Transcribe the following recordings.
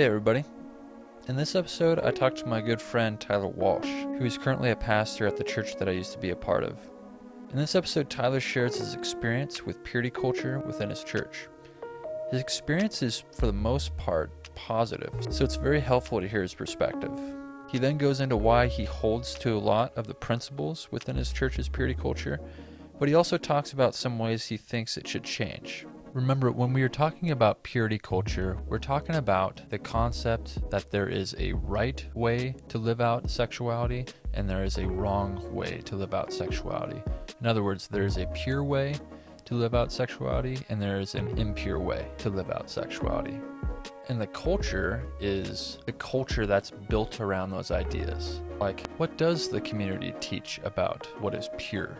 Hey, everybody. In this episode, I talked to my good friend Tyler Walsh, who is currently a pastor at the church that I used to be a part of. In this episode, Tyler shares his experience with purity culture within his church. His experience is, for the most part, positive, so it's very helpful to hear his perspective. He then goes into why he holds to a lot of the principles within his church's purity culture, but he also talks about some ways he thinks it should change. Remember, when we are talking about purity culture, we're talking about the concept that there is a right way to live out sexuality and there is a wrong way to live out sexuality. In other words, there is a pure way to live out sexuality and there is an impure way to live out sexuality. And the culture is the culture that's built around those ideas. Like, what does the community teach about what is pure?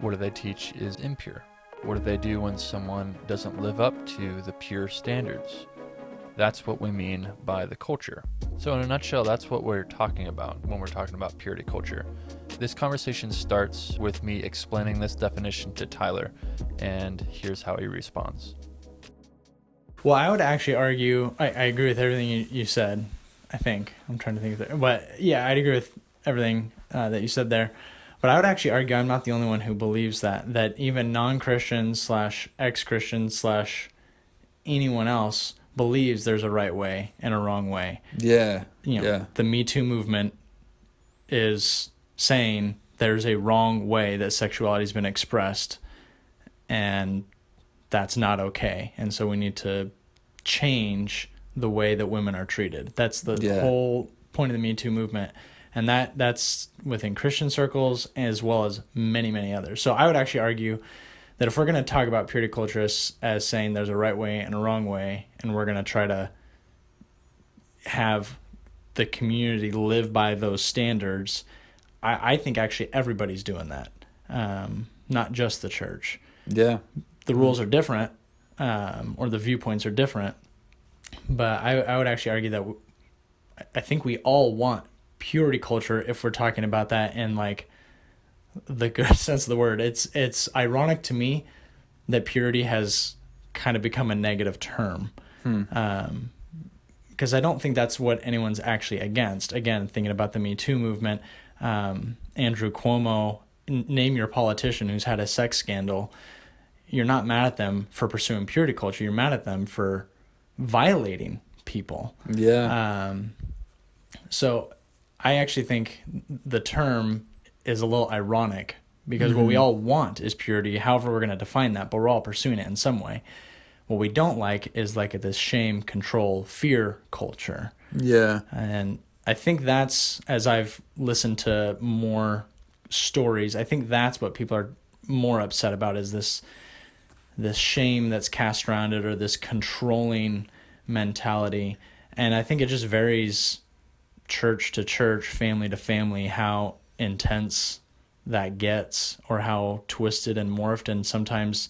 What do they teach is impure? What do they do when someone doesn't live up to the pure standards? That's what we mean by the culture. So, in a nutshell, that's what we're talking about when we're talking about purity culture. This conversation starts with me explaining this definition to Tyler, and here's how he responds. Well, I would actually argue, I, I agree with everything you, you said. I think. I'm trying to think of it. But yeah, I'd agree with everything uh, that you said there. But I would actually argue I'm not the only one who believes that that even non-Christians slash ex-Christians slash anyone else believes there's a right way and a wrong way. Yeah. You know, yeah. the Me Too movement is saying there's a wrong way that sexuality has been expressed, and that's not okay. And so we need to change the way that women are treated. That's the Yeah. whole point of the Me Too movement. And that that's within Christian circles as well as many, many others. So I would actually argue that if we're going to talk about purity culturists as, saying there's a right way and a wrong way, and we're going to try to have the community live by those standards, I, I think actually everybody's doing that, um, not just the church. Yeah. The rules are different, um, or the viewpoints are different, but I, I would actually argue that w- I think we all want purity culture if we're talking about that in like the good sense of the word. It's it's ironic to me that purity has kind of become a negative term. Um, because I don't think that's what anyone's actually against. Again, thinking about the Me Too movement, um, Andrew Cuomo, n- name your politician who's had a sex scandal. You're not mad at them for pursuing purity culture. You're mad at them for violating people. Yeah. Um, so I actually think the term is a little ironic because what we mm-hmm. all want is purity. However, we're going to define that, but we're all pursuing it in some way. What we don't like is like this shame, control, fear culture. yeah. And I think that's, as I've listened to more stories, I think that's what people are more upset about is this this shame that's cast around it or this controlling mentality. And I think it just varies church to church, family to family, how intense that gets or how twisted and morphed and sometimes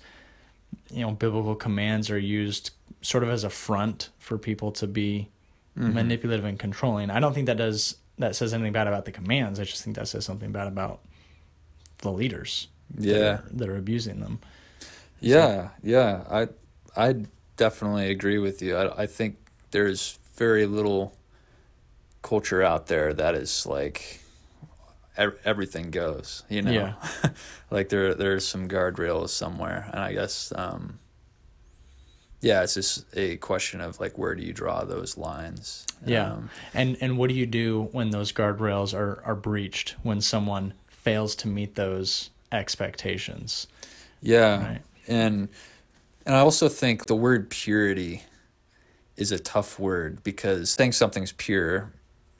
you know biblical commands are used sort of as a front for people to be mm-hmm. manipulative and controlling. I don't think that does that says anything bad about the commands. I just think that says something bad about the leaders that Yeah. are, that are abusing them. Yeah, yeah, I I definitely agree with you. I I think there's very little culture out there that is like everything goes, you know. Yeah. like there there's some guardrails somewhere, and I guess um yeah, it's just a question of like where do you draw those lines? Yeah. Um, and and what do you do when those guardrails are are breached when someone fails to meet those expectations? Yeah. Right. And and I also think the word purity is a tough word because saying something's pure,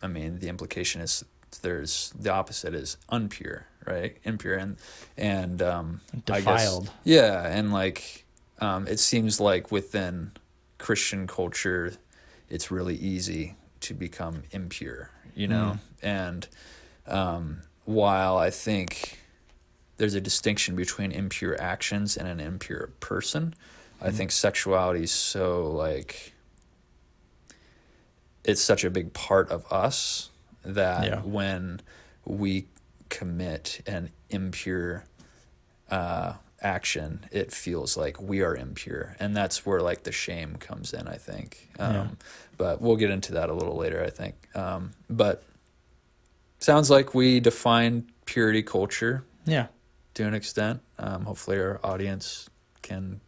I mean, the implication is there's the opposite is unpure, right? Impure and and um I guess- yeah, and like um it seems like within Christian culture it's really easy to become impure, you know? And um while I think there's a distinction between impure actions and an impure person. I think sexuality is so like it's such a big part of us that Yeah. when we commit an impure uh, action, it feels like we are impure, and that's where like the shame comes in. I think, um, Yeah. but we'll get into that a little later. I think, um, but sounds like we defined purity culture Yeah. to an extent. Um, hopefully, our audience can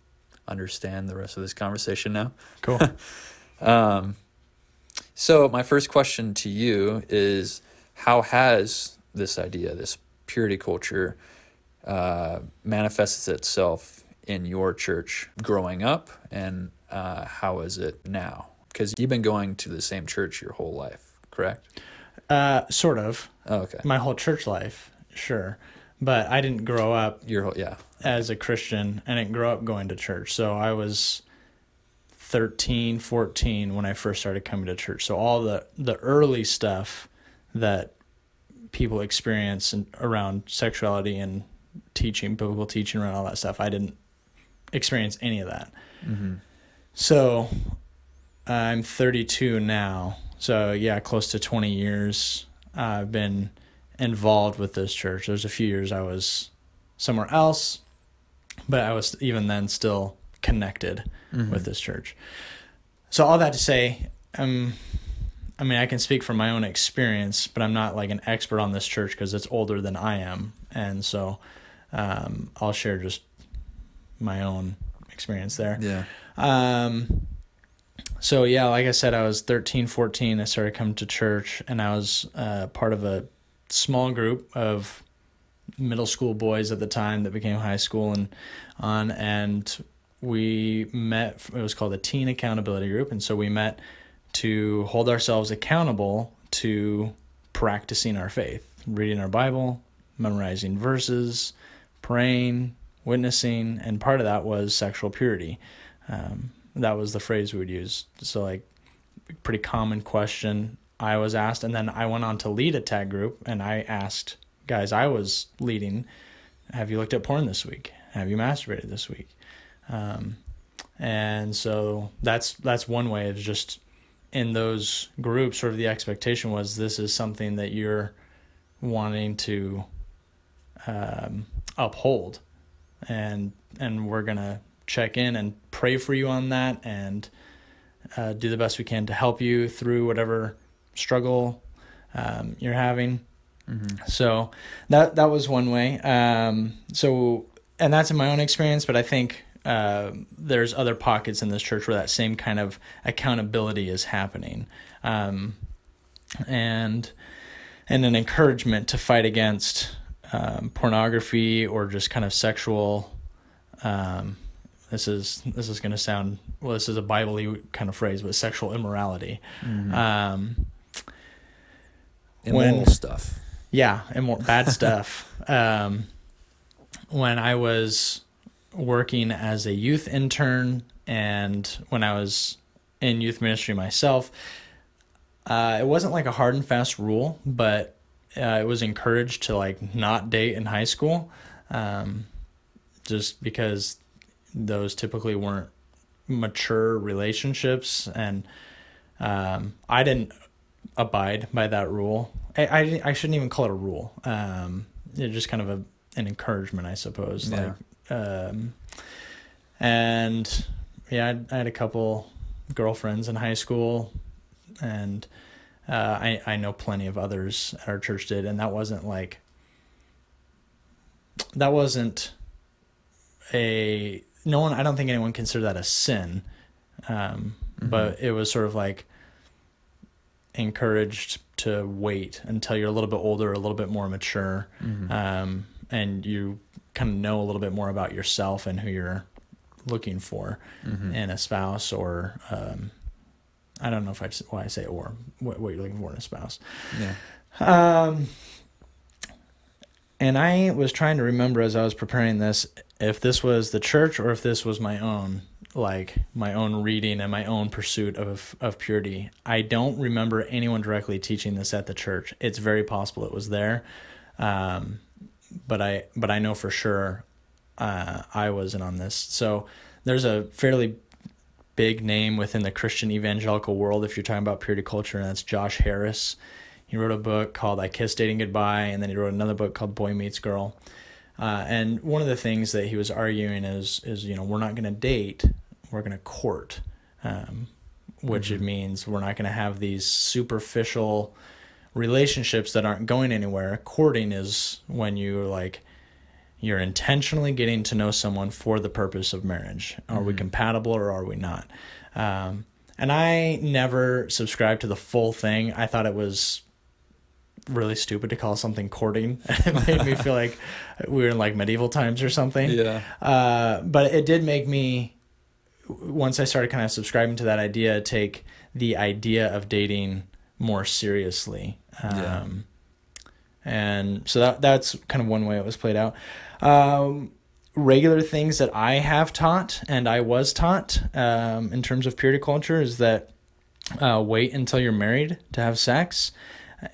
understand the rest of this conversation now. Cool. So, my first question to you is How has this idea, this purity culture, uh, manifested itself in your church growing up, and uh, how is it now? Because you've been going to the same church your whole life, correct? uh, sort of. Oh, okay. My whole church life, sure. But I didn't grow up Your whole, yeah. as a Christian. I didn't grow up going to church. So I was 13, 14 when I first started coming to church. So all the, the early stuff that people experience in, around sexuality and teaching, biblical teaching around all that stuff, I didn't experience any of that. Mm-hmm. So I'm 32 now. So yeah, close to 20 years I've been involved with this church. There's a few years I was somewhere else, but I was even then still connected Mm-hmm. with this church. So all that to say, um, I mean, I can speak from my own experience, but I'm not like an expert on this church because it's older than I am, and so um, I'll share just my own experience there. Yeah. Um, so yeah, like I said, I was 13, 14. I started coming to church and I was, uh, part of a small group of middle school boys at the time that became high school and on, and we met, it was called a teen accountability group. And so we met to hold ourselves accountable to practicing our faith, reading our Bible, memorizing verses, praying, witnessing, and part of that was sexual purity. Um, that was the phrase we would use. So, like, pretty common question I was asked. And then I went on to lead a tag group and I asked guys I was leading, Have you looked at porn this week? Have you masturbated this week? Um, and so that's that's one way of just in those groups sort of the expectation was this is something that you're wanting to um, uphold. And and we're gonna check in and pray for you on that and uh, do the best we can to help you through whatever struggle um, you're having. Mm-hmm. so that that was one way. Um, so and that's in my own experience but i think uh, there's other pockets in this church where that same kind of accountability is happening. Um, and and an encouragement to fight against um, pornography or just kind of sexual um, this is this is going to sound well this is a bible kind of phrase but sexual immorality. Um, Immoral when- stuff. yeah and more bad stuff. Um, when i was working as a youth intern and when i was in youth ministry myself uh, it wasn't like a hard and fast rule but uh, it was encouraged to like not date in high school um, just because those typically weren't mature relationships and um, i didn't abide by that rule I, I, I shouldn't even call it a rule um, it's just kind of a, an encouragement i suppose Yeah. like um, and yeah I, I had a couple girlfriends in high school and uh, I, I know plenty of others at our church did and that wasn't like that wasn't a no one i don't think anyone considered that a sin um, Mm-hmm. but it was sort of like encouraged to wait until you're a little bit older, a little bit more mature, Mm-hmm. um, and you kind of know a little bit more about yourself and who you're looking for Mm-hmm. in a spouse or um, I don't know if I why I say or what, what you're looking for in a spouse. Yeah. Um, and I was trying to remember as I was preparing this if this was the church or if this was my own like my own reading and my own pursuit of of purity. I don't remember anyone directly teaching this at the church. It's very possible it was there. Um, but I but I know for sure uh, I wasn't on this. So there's a fairly big name within the Christian evangelical world if you're talking about purity culture, and that's Josh Harris. He wrote a book called I Kissed Dating Goodbye, and then he wrote another book called Boy Meets Girl. Uh, and one of the things that he was arguing is is you know we're not going to date, we're going to court, um, which it means we're not going to have these superficial relationships that aren't going anywhere. Courting is when you're like you're intentionally getting to know someone for the purpose of marriage. Are we compatible or are we not? Um, and I never subscribed to the full thing. I thought it was really stupid to call something courting. it made me feel like we were in like medieval times or something. Yeah. Uh, but it did make me, once I started kind of subscribing to that idea, take the idea of dating more seriously. Um, Yeah. And so that that's kind of one way it was played out. Um, regular things that I have taught and I was taught um, in terms of purity culture is that uh, wait until you're married to have sex.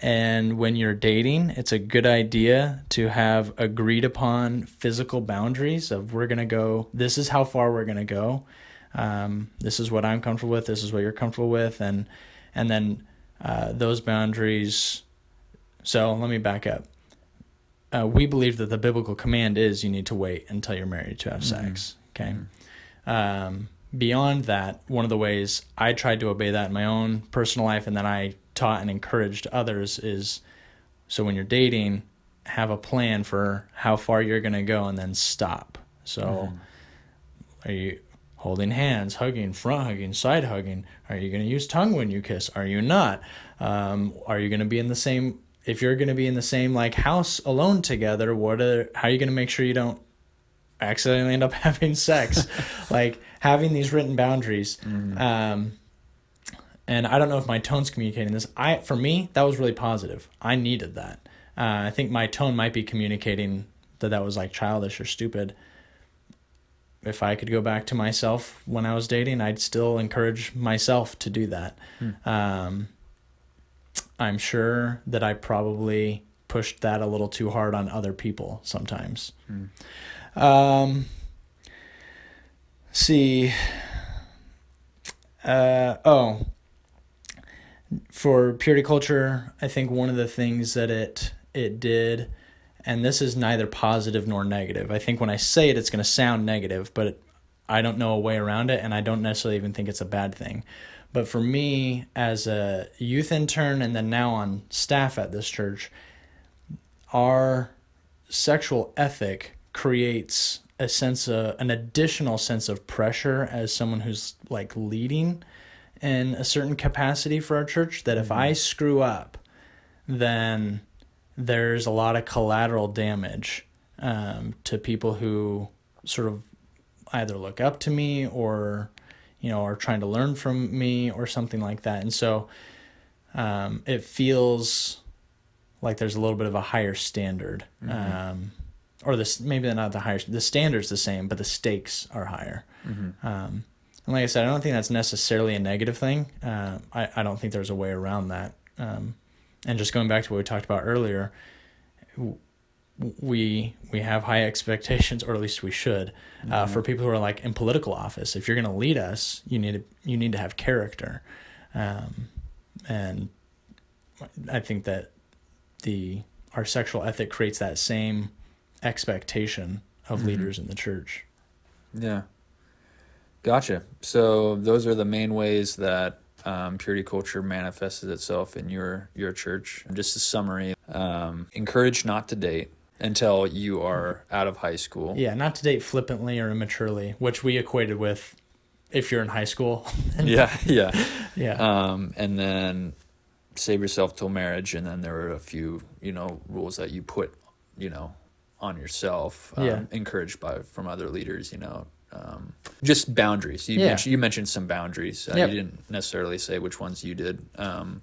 And when you're dating, it's a good idea to have agreed upon physical boundaries of we're going to go, this is how far we're going to go. Um, this is what I'm comfortable with. This is what you're comfortable with. And, and then uh, those boundaries. So let me back up. Uh, we believe that the biblical command is you need to wait until you're married to have sex. Okay. Um, beyond that, one of the ways I tried to obey that in my own personal life and then I taught and encouraged others is so when you're dating, have a plan for how far you're going to go and then stop. So are you holding hands, hugging, front hugging, side hugging? Are you going to use tongue when you kiss? Are you not? Um, are you going to be in the same if you're going to be in the same like house alone together, what are how are you going to make sure you don't accidentally end up having sex? like having these written boundaries. Um, and I don't know if my tone's communicating this. I for me that was really positive. I needed that. Uh, I think my tone might be communicating that that was like childish or stupid. If I could go back to myself when I was dating, I'd still encourage myself to do that. Um, I'm sure that I probably pushed that a little too hard on other people sometimes. Um, see. Uh, oh, for purity culture, I think one of the things that it it did, and this is neither positive nor negative. I think when I say it, it's going to sound negative, but I don't know a way around it, and I don't necessarily even think it's a bad thing. But for me, as a youth intern and then now on staff at this church, our sexual ethic creates a sense of an additional sense of pressure as someone who's like leading in a certain capacity for our church that if mm-hmm. I screw up, then there's a lot of collateral damage um, to people who sort of either look up to me or you know are trying to learn from me or something like that. And so um, it feels like there's a little bit of a higher standard um, or this maybe not the higher the standard's the same but the stakes are higher. Um, and like i said i don't think that's necessarily a negative thing. Uh, I, I don't think there's a way around that. Um, and just going back to what we talked about earlier we we have high expectations or at least we should uh, for people who are like in political office. If you're going to lead us you need to you need to have character. Um, and i think that the our sexual ethic creates that same expectation of leaders in the church. Yeah. Gotcha. So those are the main ways that um, purity culture manifests itself in your your church. Just a summary: um, encourage not to date until you are out of high school. yeah not to date flippantly or immaturely which we equated with if you're in high school Yeah, yeah. yeah Um, and then save yourself till marriage, and then there are a few you know rules that you put you know on yourself. Um, Yeah. Encouraged by from other leaders, you know. Um, just boundaries. You Yeah. mentioned you mentioned some boundaries. Uh, Yep. You didn't necessarily say which ones you did, um,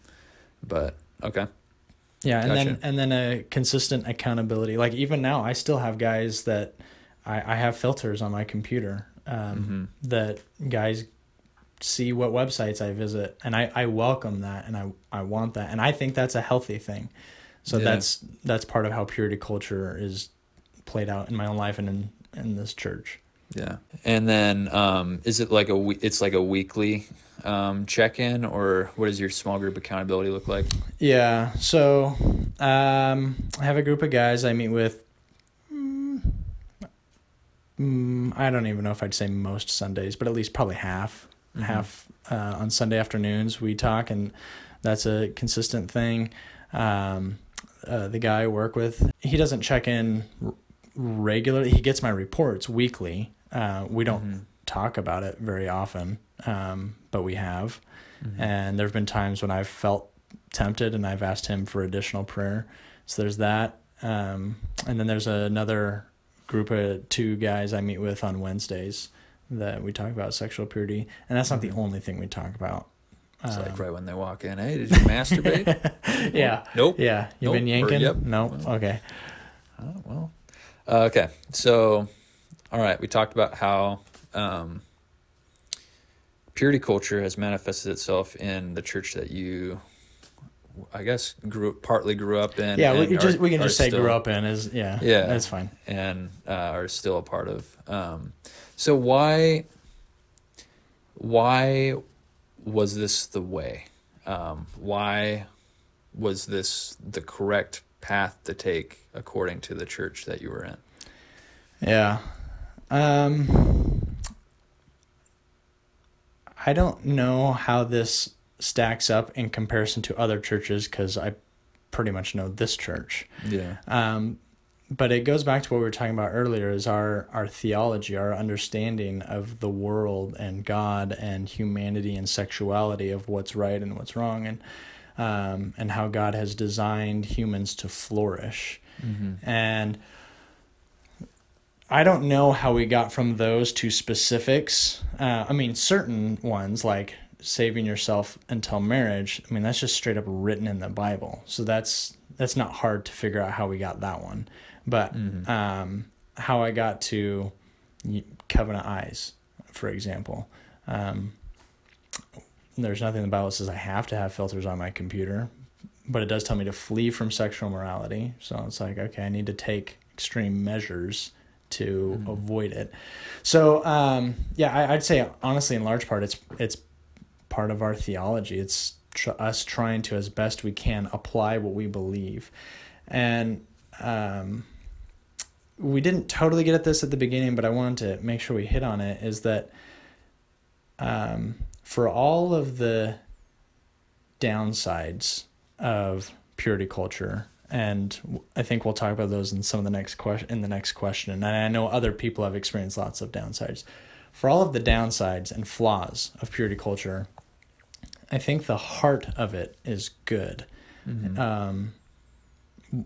but okay. Yeah, and then and then a consistent accountability. Like even now, I still have guys that I, I have filters on my computer um, that guys see what websites I visit, and I, I welcome that, and I I want that, and I think that's a healthy thing. So Yeah. that's that's part of how purity culture is played out in my own life and in in this church. Yeah. And then um, is it like a we- it's like a weekly um, check in, or what does your small group accountability look like? Yeah. So um, I have a group of guys I meet with mm, I don't even know if I'd say most Sundays, but at least probably half. Mhm. Half uh, on Sunday afternoons we talk, and that's a consistent thing. Um, uh, the guy I work with, he doesn't check in r- regularly. He gets my reports weekly. Uh, we don't Mhm. talk about it very often, um, but we have. Mhm. And there have been times when I've felt tempted and I've asked him for additional prayer. So there's that. Um, and then there's another group of two guys I meet with on Wednesdays that we talk about sexual purity. And that's not Mhm. the only thing we talk about. It's like Um, right when they walk in, hey, did you masturbate? yeah. Nope. Yeah. You've Nope, been or yanking? yep. No. Okay. Oh, well. Uh, okay. So, all right. We talked about how um, purity culture has manifested itself in the church that you, I guess, grew partly grew up in. Yeah. We, and we just, are- we can just say still- grew up in is, yeah. Yeah. That's fine. and uh, are still a part of. Um, so why, why was this the way? Um, why was this the correct path to take according to the church that you were in? Yeah. Um I don't know how this stacks up in comparison to other churches cuz I pretty much know this church. Yeah. Um but it goes back to what we were talking about earlier is our our theology, our understanding of the world and God and humanity and sexuality of what's right and what's wrong and um and how God has designed humans to flourish. Mm-hmm. And I don't know how we got from those to specifics. Uh, I mean, certain ones like saving yourself until marriage. I mean, that's just straight up written in the Bible. So that's that's not hard to figure out how we got that one. But Mhm. um, how I got to covenant eyes, for example. Um, there's nothing in the Bible that says I have to have filters on my computer, but it does tell me to flee from sexual morality. So it's like, okay, I need to take extreme measures to Mhm. avoid it. So um, yeah, I, I'd say honestly, in large part, it's it's part of our theology. It's tr- us trying to, as best we can, apply what we believe, and um, we didn't totally get at this at the beginning, but I wanted to make sure we hit on it. Is that um, for all of the downsides of purity culture and I think we'll talk about those in some of the next question in the next question. And I know other people have experienced lots of downsides. For all of the downsides and flaws of purity culture, I think the heart of it is good. Mhm. Um,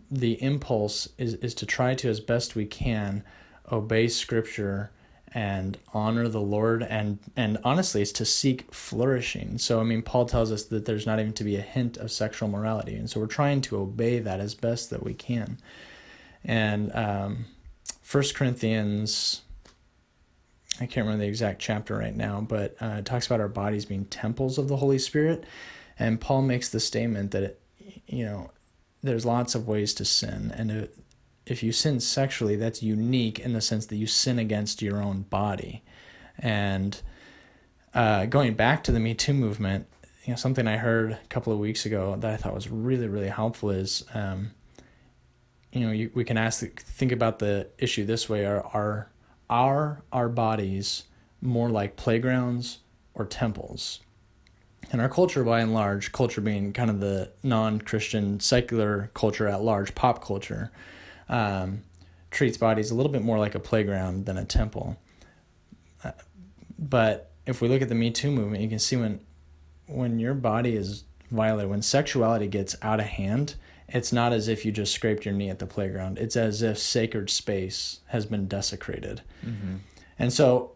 the impulse is is to try to as best we can obey Scripture and honor the Lord and and honestly it's to seek flourishing. So I mean Paul tells us that there's not even to be a hint of sexual morality and so we're trying to obey that as best that we can. And um 1 Corinthians I can't remember the exact chapter right now, but uh, it talks about our bodies being temples of the Holy Spirit. And Paul makes the statement that, it, you know, there's lots of ways to sin. And if, if you sin sexually, that's unique in the sense that you sin against your own body. And uh, going back to the Me Too movement, you know, something I heard a couple of weeks ago that I thought was really, really helpful is, um, you know, you, we can ask, think about the issue this way: Are are are our bodies more like playgrounds or temples? And our culture, by and large, culture being kind of the non-Christian secular culture at large, pop culture, um, treats bodies a little bit more like a playground than a temple. Uh, but if we look at the Me Too movement, you can see when when your body is violated, when sexuality gets out of hand, it's not as if you just scraped your knee at the playground. It's as if sacred space has been desecrated. Mhm. And so,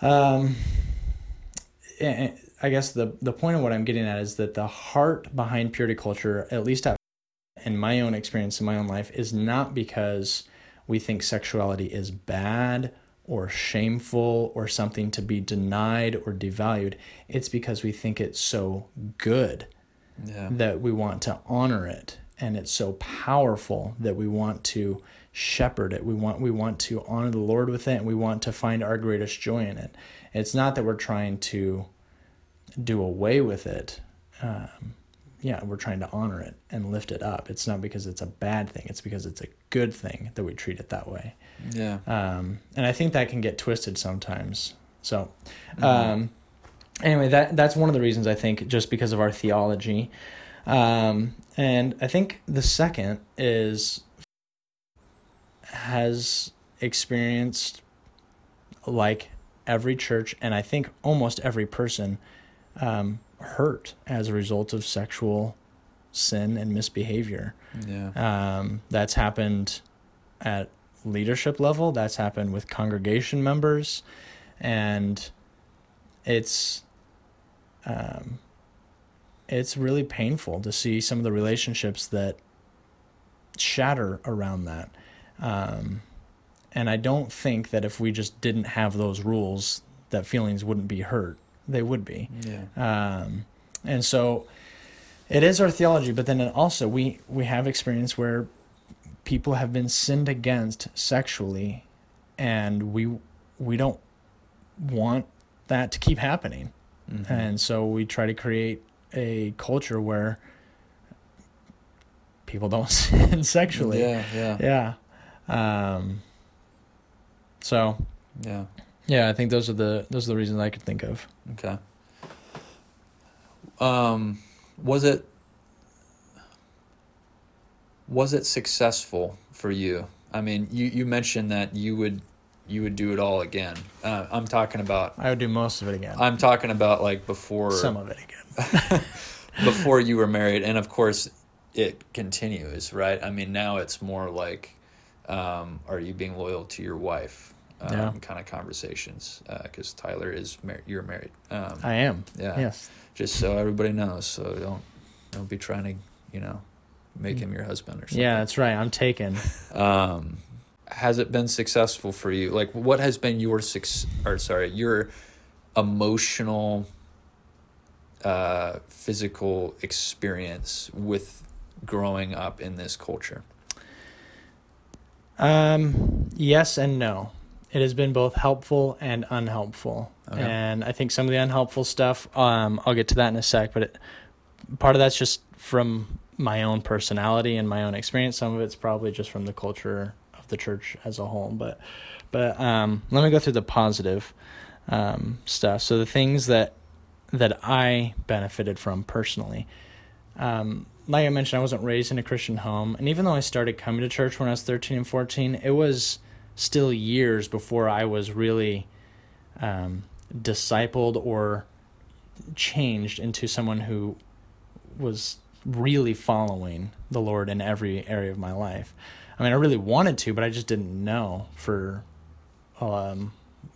um, I guess the the point of what I'm getting at is that the heart behind purity culture, at least at, in my own experience in my own life, is not because we think sexuality is bad or shameful or something to be denied or devalued. It's because we think it's so good Yeah. that we want to honor it and it's so powerful that we want to shepherd it we want we want to honor the lord with it and we want to find our greatest joy in it it's not that we're trying to do away with it um, yeah, we're trying to honor it and lift it up. It's not because it's a bad thing, it's because it's a good thing that we treat it that way. Yeah. Um, and I think that can get twisted sometimes. So, Mm-hmm. um, anyway, that that's one of the reasons I think just because of our theology. Um, and I think the second is has experienced like every church and I think almost every person um, hurt as a result of sexual sin and misbehavior. Yeah. Um, that's happened at leadership level. That's happened with congregation members, and it's um, it's really painful to see some of the relationships that shatter around that. Um, and I don't think that if we just didn't have those rules, that feelings wouldn't be hurt. They would be. Yeah. Um, and so it is our theology, but then also we, we have experience where people have been sinned against sexually and we, we don't want that to keep happening. Mhm. And so we try to create a culture where people don't sin sexually. Yeah. Yeah. Yeah. Um, so Yeah. Yeah, I think those are the, those are the reasons I could think of. Okay. Um, was it was it successful for you? I mean, you you mentioned that you would you would do it all again. Uh, I'm talking about I would do most of it again. I'm talking about like before Some of it again. before you were married, and of course it continues, right? I mean, now it's more like, um, are you being loyal to your wife? Um, Yeah. kind of conversations because Tyler is mar- you're married. Um, I am. yeah. Yes. just so everybody knows. So don't don't be trying to you know make him your husband or something. Yeah, that's right. I'm taken. Um, has it been successful for you? Like, what has been your success? Or sorry, your emotional, uh, physical experience with growing up in this culture? Um, yes and no. It has been both helpful and unhelpful. Okay. And I think some of the unhelpful stuff, um, I'll get to that in a sec, but it, part of that's just from my own personality and my own experience. Some of it's probably just from the culture of the church as a whole. But, but um, let me go through the positive um, stuff. So the things that that I benefited from personally. Um, like I mentioned, I wasn't raised in a Christian home, and even though I started coming to church when I was thirteen and fourteen, it was still years before I was really um, discipled or changed into someone who was really following the Lord in every area of my life. I mean, I really wanted to, but I just didn't know for, um,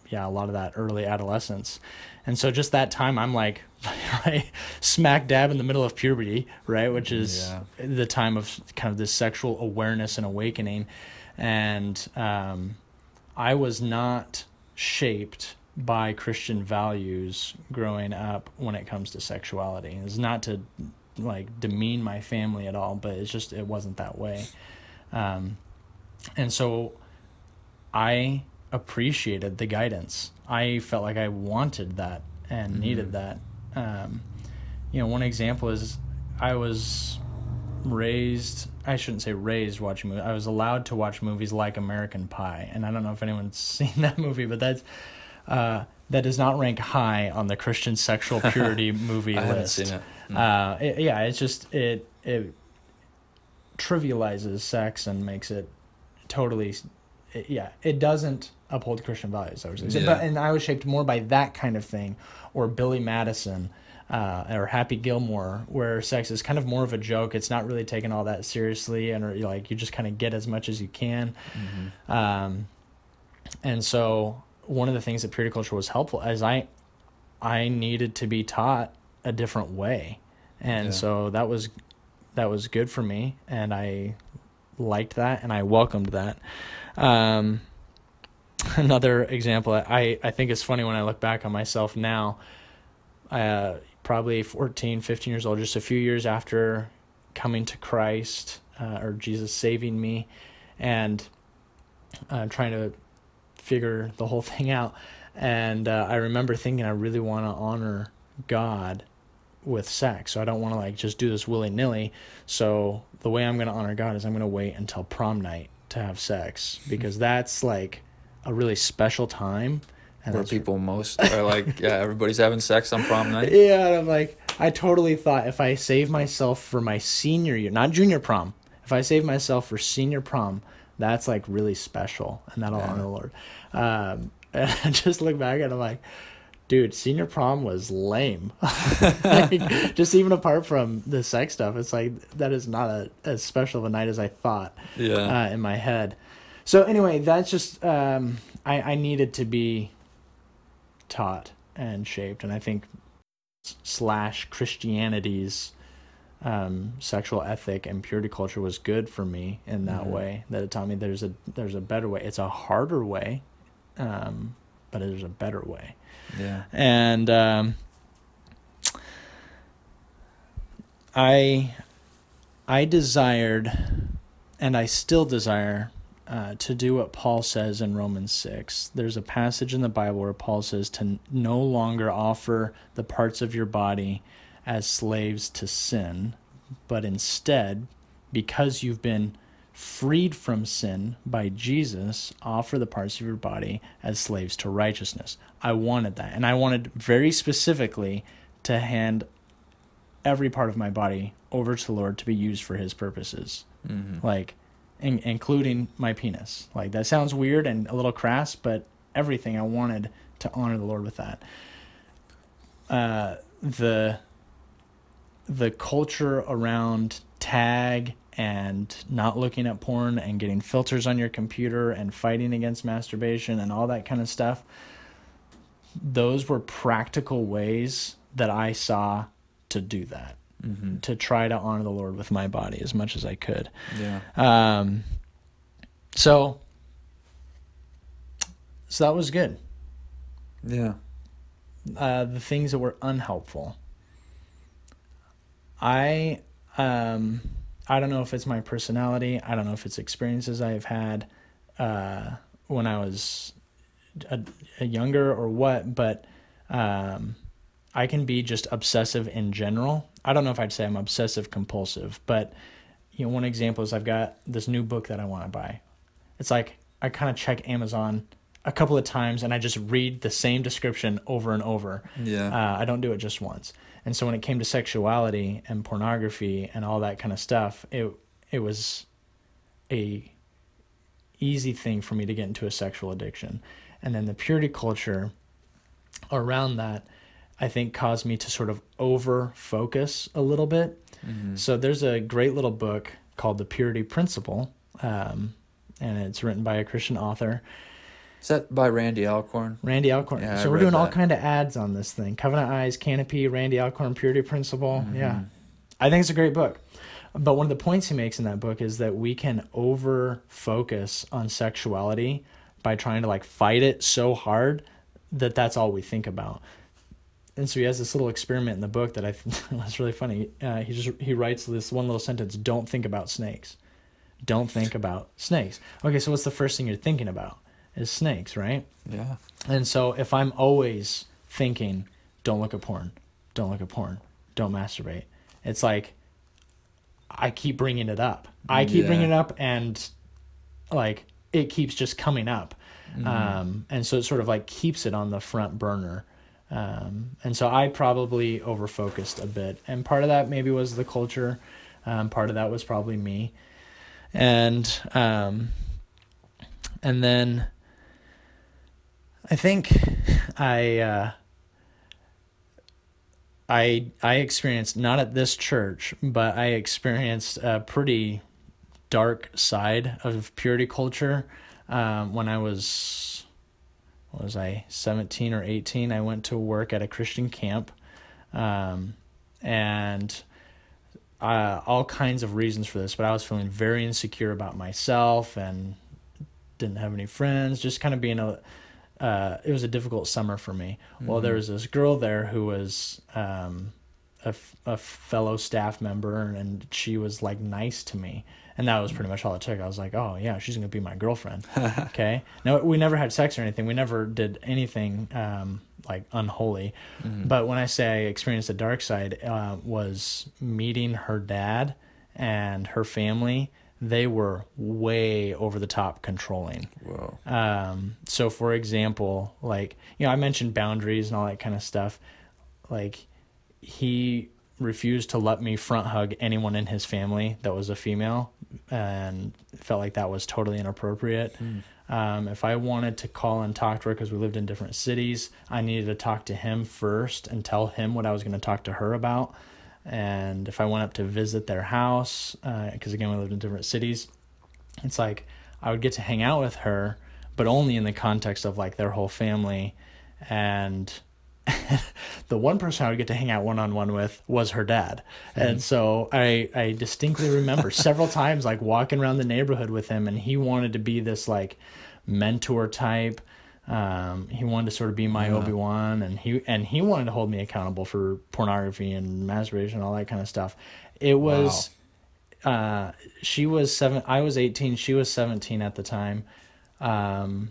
yeah, a lot of that early adolescence. And so just that time, I'm like, right, smack dab in the middle of puberty, right, which is Yeah. the time of kind of this sexual awareness and awakening. And um, I was not shaped by Christian values growing up when it comes to sexuality. It's not to like demean my family at all, but it's just it wasn't that way. Um, and so I appreciated the guidance. I felt like I wanted that and needed that. Um, you know, one example is I was raised I shouldn't say raised watching movies. I was allowed to watch movies like American Pie, and I don't know if anyone's seen that movie, but that's uh, that does not rank high on the Christian sexual purity movie I haven't list. seen it. Mm. Uh, it- yeah, it's just it it trivializes sex and makes it totally it, yeah it doesn't uphold christian values i would say Yeah. but and i was shaped more by that kind of thing or billy madison uh, or happy gilmore where sex is kind of more of a joke it's not really taken all that seriously and or, you like you just kind of get as much as you can Mhm. um, and so one of the things that purity culture was helpful is I I needed to be taught a different way. And Yeah. so that was that was good for me and I liked that and I welcomed that. Um, another example I, I think it's funny when I look back on myself now uh, probably 14 15 years old just a few years after coming to Christ uh, or Jesus saving me and uh, trying to figure the whole thing out. And uh, I remember thinking, I really want to honor God with sex. So I don't want to like just do this willy nilly. So the way I'm going to honor God is I'm going to wait until prom night to have sex because that's like a really special time. And Where people most are like, yeah, everybody's having sex on prom night. yeah, and I'm like, I totally thought if I save myself for my senior year, not junior prom, if I save myself for senior prom, that's like really special, and that'll Yeah. honor the Lord. Um, and I just look back and I'm like, dude, senior prom was lame. like, just even apart from the sex stuff, it's like that is not a, as special of a night as I thought Yeah. uh, in my head. So anyway, that's just um, I, I needed to be taught and shaped, and I think slash Christianity's um, sexual ethic and purity culture was good for me in that Mhm. way. That it taught me there's a there's a better way. It's a harder way, um, but there's a better way yeah. and um, I I desired, and I still desire, uh, to do what Paul says in Romans six. There's a passage in the Bible where Paul says to no longer offer the parts of your body as slaves to sin, but instead, because you've been freed from sin by Jesus, offer the parts of your body as slaves to righteousness. I wanted that. And I wanted very specifically to hand every part of my body over to the Lord to be used for his purposes. hmm Like, in, including my penis. Like, that sounds weird and a little crass, but everything I wanted to honor the Lord with that. Uh, the the culture around tag and not looking at porn and getting filters on your computer and fighting against masturbation and all that kind of stuff those were practical ways that I saw to do that hmm to try to honor the Lord with my body as much as I could Yeah. um so so that was good Yeah. uh, the things that were unhelpful. I um, I don't know if it's my personality. I don't know if it's experiences I've had uh, when I was a, a younger or what, but um, I can be just obsessive in general. I don't know if I'd say I'm obsessive compulsive, but you know, one example is I've got this new book that I want to buy. It's like I kind of check Amazon a couple of times and I just read the same description over and over. Yeah. Uh, I don't do it just once. And so when it came to sexuality and pornography and all that kind of stuff, it it was a easy thing for me to get into a sexual addiction. And then the purity culture around that I think caused me to sort of over focus a little bit. hmm So there's a great little book called The Purity Principle, um, and it's written by a Christian author. Is that by Randy Alcorn? Randy Alcorn. Yeah, I so we're read doing all kind of ads on this thing. Covenant Eyes, Canopy, Randy Alcorn, Purity Principle. Mm-hmm. Yeah. I think it's a great book. But one of the points he makes in that book is that we can over focus on sexuality by trying to like fight it so hard that that's all we think about. And so he has this little experiment in the book that I was really funny. Uh, he just he writes this one little sentence: "Don't think about snakes. Don't think about snakes." Okay, so what's the first thing you're thinking about? Is snakes, right? Yeah. And so if I'm always thinking, don't look at porn, don't look at porn, don't masturbate, it's like I keep bringing it up. I keep Yeah. bringing it up and like it keeps just coming up. Mm-hmm. Um, and so it sort of like keeps it on the front burner. Um, and so I probably over focused a bit. And part of that maybe was the culture. Um, part of that was probably me. And, um, and then I think I uh, I I experienced not at this church, but I experienced a pretty dark side of purity culture um, when I was what was I seventeen or eighteen. I went to work at a Christian camp, um, and uh, all kinds of reasons for this. But I was feeling very insecure about myself and didn't have any friends. Just kind of being a uh, it was a difficult summer for me. Well, there was this girl there who was um, a, f- a fellow staff member and she was like nice to me and that was pretty much all it took. I was like oh yeah she's gonna be my girlfriend. Okay. No we never had sex or anything. We never did anything um, like unholy. But when i say i experienced the dark side uh, was meeting her dad and her family. They were way over the top controlling. Whoa. um, so for example, like, you know, I mentioned boundaries and all that kind of stuff. Like he refused to let me front hug anyone in his family that was a female and felt like that was totally inappropriate. Um, if I wanted to call and talk to her because we lived in different cities, I needed to talk to him first and tell him what I was going to talk to her about. And if I went up to visit their house, because again, we lived in different cities, it's like I would get to hang out with her, but only in the context of like their whole family. And the one person I would get to hang out one on one with was her dad. And so I, I distinctly remember several times like walking around the neighborhood with him, and he wanted to be this like mentor type. Um, he wanted to sort of be my Obi Wan, and he and he wanted to hold me accountable for pornography and masturbation and all that kind of stuff. It was uh, she was seven. I was eighteen. She was seventeen at the time, um,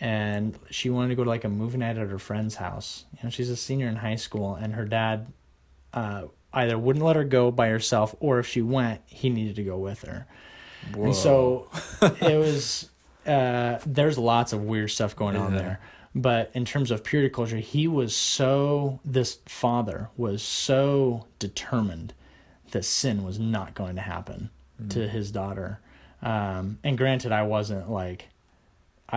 and she wanted to go to like a movie night at her friend's house. You know, she's a senior in high school, and her dad uh, either wouldn't let her go by herself, or if she went, he needed to go with her. Whoa. And so it was. Uh, there's lots of weird stuff going on Yeah. there. But in terms of purity culture, he was so. This father was so determined that sin was not going to happen to his daughter. Um, and granted, I wasn't like,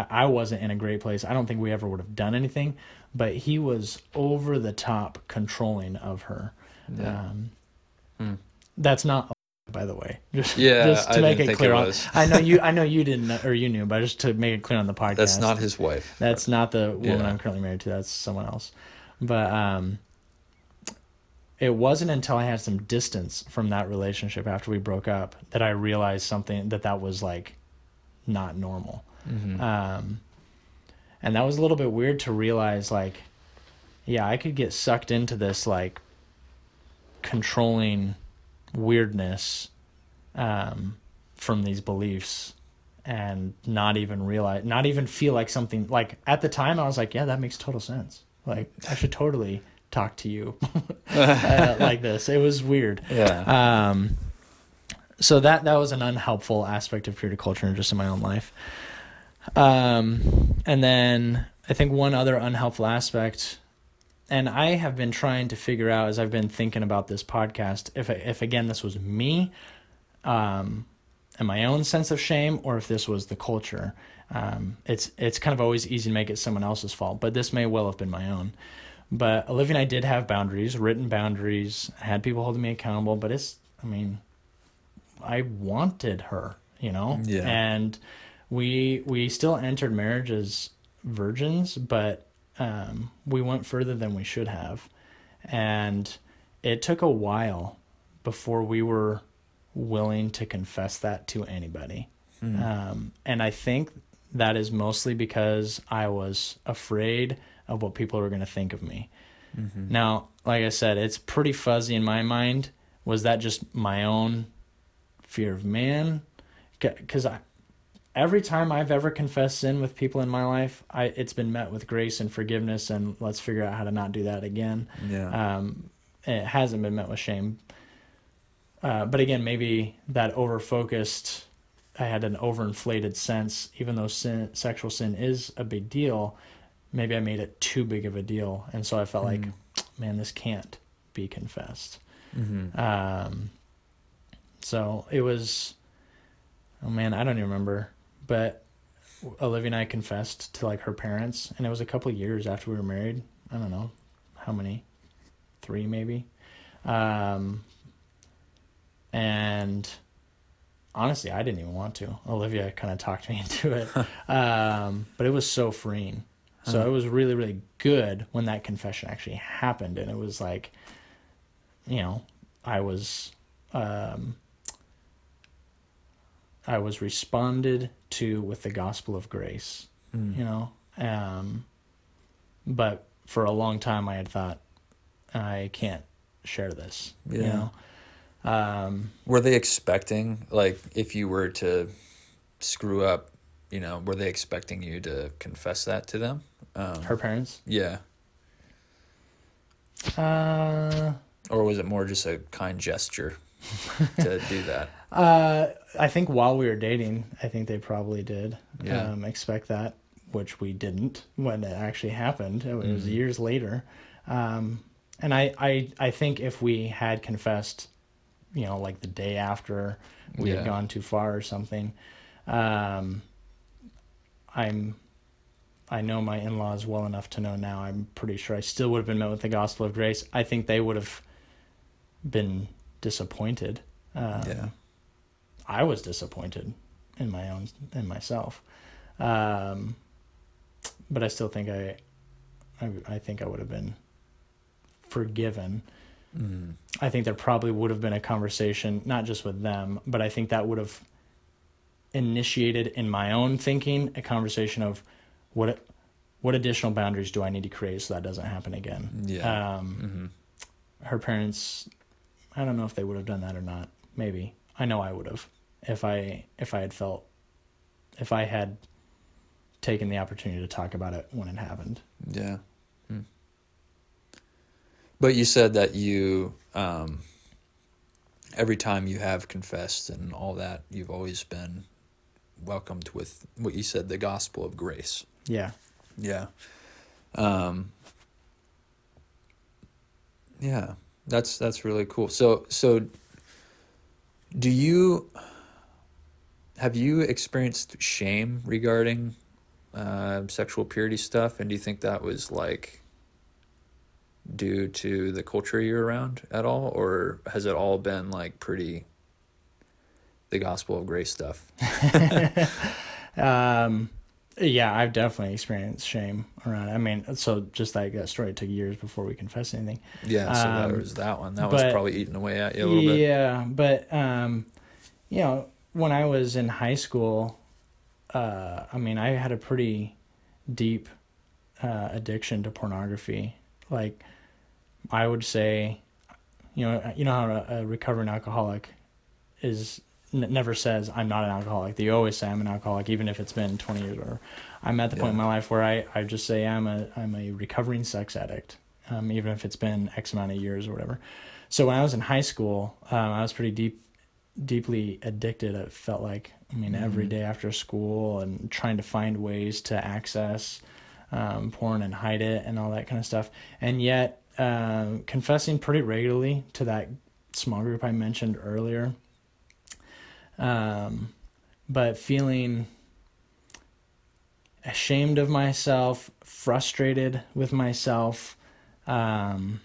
I, I wasn't in a great place. I don't think we ever would have done anything, but he was over the top controlling of her. Yeah. Um, That's not, by the way. Just, Yeah, just to I make it clear. it on. I know you. I know you didn't, know- or you knew, but just to make it clear on the podcast. That's not his wife. That's not the woman Yeah. I'm currently married to. That's someone else. But um, it wasn't until I had some distance from that relationship after we broke up that I realized something that that was like not normal. Um, and that was a little bit weird to realize like, yeah, I could get sucked into this like controlling weirdness um, from these beliefs and not even realize, not even feel like something like at the time I was like, yeah, that makes total sense. Like I should totally talk to you uh, like this. It was weird. Yeah. Um, so that that was an unhelpful aspect of purity culture just in my own life. Um, and then I think one other unhelpful aspect, and I have been trying to figure out as I've been thinking about this podcast, if if again this was me, um, and my own sense of shame, or if this was the culture. Um, it's it's kind of always easy to make it someone else's fault, but this may well have been my own. But Olivia and I did have boundaries, written boundaries, had people holding me accountable, but it's, I mean, I wanted her, you know? Yeah. And we we still entered marriage as virgins, but um, we went further than we should have. And it took a while before we were willing to confess that to anybody. Um, and I think that is mostly because I was afraid of what people were going to think of me. Now, like I said, it's pretty fuzzy in my mind. Was that just my own fear of man? Because I, every time I've ever confessed sin with people in my life, I it's been met with grace and forgiveness, and let's figure out how to not do that again. Yeah. Um, it hasn't been met with shame. Uh, but again, maybe that over focused, I had an overinflated sense, even though sin, sexual sin is a big deal, maybe I made it too big of a deal. And so I felt like, man, this can't be confessed. Mm-hmm. Um, so it was, oh man, I don't even remember, but Olivia and I confessed to like her parents, and it was a couple of years after we were married. I don't know how many, three maybe. Um, and honestly, I didn't even want to. Olivia kind of talked me into it, um, but it was so freeing. So it was really, really good when that confession actually happened, and it was like, you know, I was, um, I was responded to with the gospel of grace, you know, um, but for a long time I had thought I can't share this. You know. Um, Were they expecting like if you were to screw up, you know, were they expecting you to confess that to them? Um, her parents. yeah. Uh, Or was it more just a kind gesture to do that? uh, I think while we were dating, I think they probably did Yeah. um, expect that, which we didn't when it actually happened. It was Mhm. years later. Um, and I, I, I think if we had confessed, you know, like the day after we Yeah. had gone too far or something, um, I'm, I know my in-laws well enough to know now. I'm pretty sure I still would have been met with the gospel of grace. I think they would have been disappointed. Um, Yeah. I was disappointed in my own in myself, um, but I still think I, I, I think I would have been forgiven. Mm. I think there probably would have been a conversation, not just with them, but I think that would have initiated in my own thinking a conversation of what what additional boundaries do I need to create so that doesn't happen again. Yeah. Um, hmm her parents i don't know if they would have done that or not maybe i know i would have if i if i had felt if i had taken the opportunity to talk about it when it happened Yeah. Hmm. But you said that you, um, every time you have confessed and all that, you've always been welcomed with what you said, the gospel of grace. yeah Yeah. Um, yeah, that's that's really cool. So so do you have you experienced shame regarding uh, sexual purity stuff and do you think that was like due to the culture you're around at all or has it all been like pretty the gospel of grace stuff? um yeah i've definitely experienced shame around it. i mean so just like that story it took years before we confessed anything Yeah, so that Um, was that one. That was probably eating away at you a little bit. yeah but um you know when i was in high school uh i mean i had a pretty deep uh addiction to pornography like i would say you know you know how a, a recovering alcoholic is n- never says i'm not an alcoholic. They always say i'm an alcoholic even if it's been 20 years or i'm at the point in my life where i i just say i'm a i'm a recovering sex addict um, even if it's been x amount of years or whatever. So when i was in high school um, i was pretty deep deeply addicted it felt like. I mean every Mhm. day after school and trying to find ways to access um, porn and hide it and all that kind of stuff. And yet um, confessing pretty regularly to that small group i mentioned earlier um, but feeling ashamed of myself frustrated with myself um,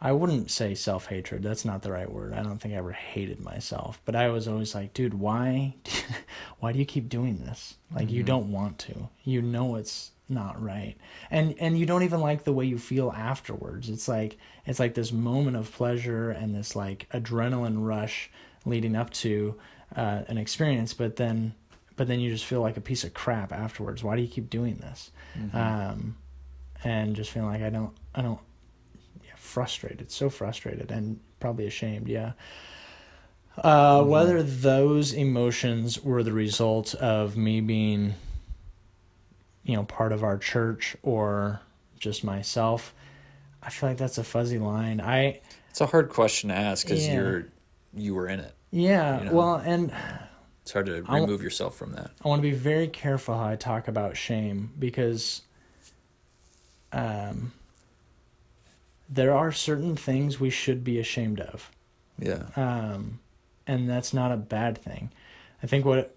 I wouldn't say self hatred. That's not the right word. I don't think I ever hated myself, but I was always like, dude, why, why do you keep doing this? Like you Mhm. don't want to. You know it's not right, and and you don't even like the way you feel afterwards. It's like it's like this moment of pleasure and this like adrenaline rush leading up to uh, an experience, but then but then you just feel like a piece of crap afterwards. Why do you keep doing this? Mhm. um, and just feeling like I don't, I don't, yeah, frustrated, so frustrated, and probably ashamed. Yeah. Uh, Mhm. Whether those emotions were the result of me being, you know, part of our church or just myself, I feel like that's a fuzzy line. I, It's a hard question to ask because Yeah. you're you were in it. Yeah, You know. well, and It's hard to I remove yourself from that. I want to be very careful how I talk about shame because um, there are certain things we should be ashamed of. Yeah. Um, and that's not a bad thing. I think what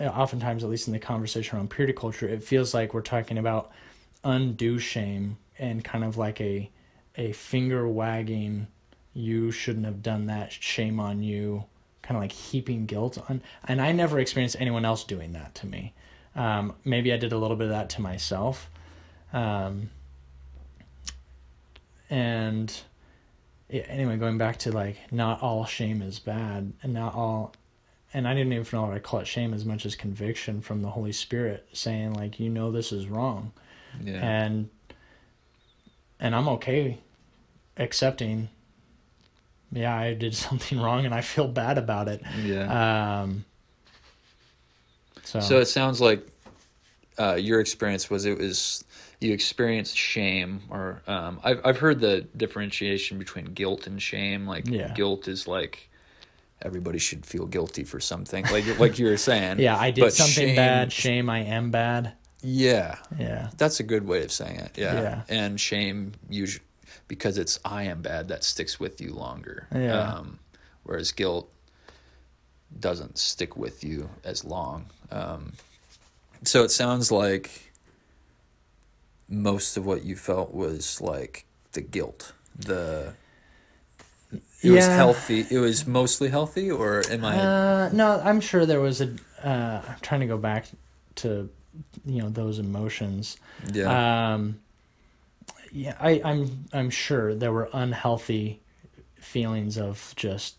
oftentimes, at least in the conversation around purity culture, it feels like we're talking about undue shame and kind of like a a finger wagging, you shouldn't have done that, shame on you, kind of like heaping guilt on. And I never experienced anyone else doing that to me. Um, maybe I did a little bit of that to myself. Um, and yeah, anyway, going back to like not all shame is bad, and not all, and I didn't even know what I call it shame as much as conviction from the Holy Spirit saying like you know this is wrong, Yeah. and and I'm okay accepting yeah i did something wrong and i feel bad about it Yeah. um so, So it sounds like uh, your experience was it was you experienced shame, or um, I've I've heard the differentiation between guilt and shame. Like Yeah. guilt is like everybody should feel guilty for something, like like you were saying. yeah i did But something shame- bad shame i am bad Yeah, yeah that's a good way of saying it. Yeah, Yeah. and shame usually because it's I am bad that sticks with you longer. Yeah. Um, whereas guilt doesn't stick with you as long. Um, so it sounds like most of what you felt was like the guilt. The it was Yeah. healthy. It was mostly healthy, or am I? Uh, no, I'm sure there was a. Uh, I'm trying to go back to, you know, those emotions. yeah. Um, yeah, I, I'm. I'm sure there were unhealthy feelings of just,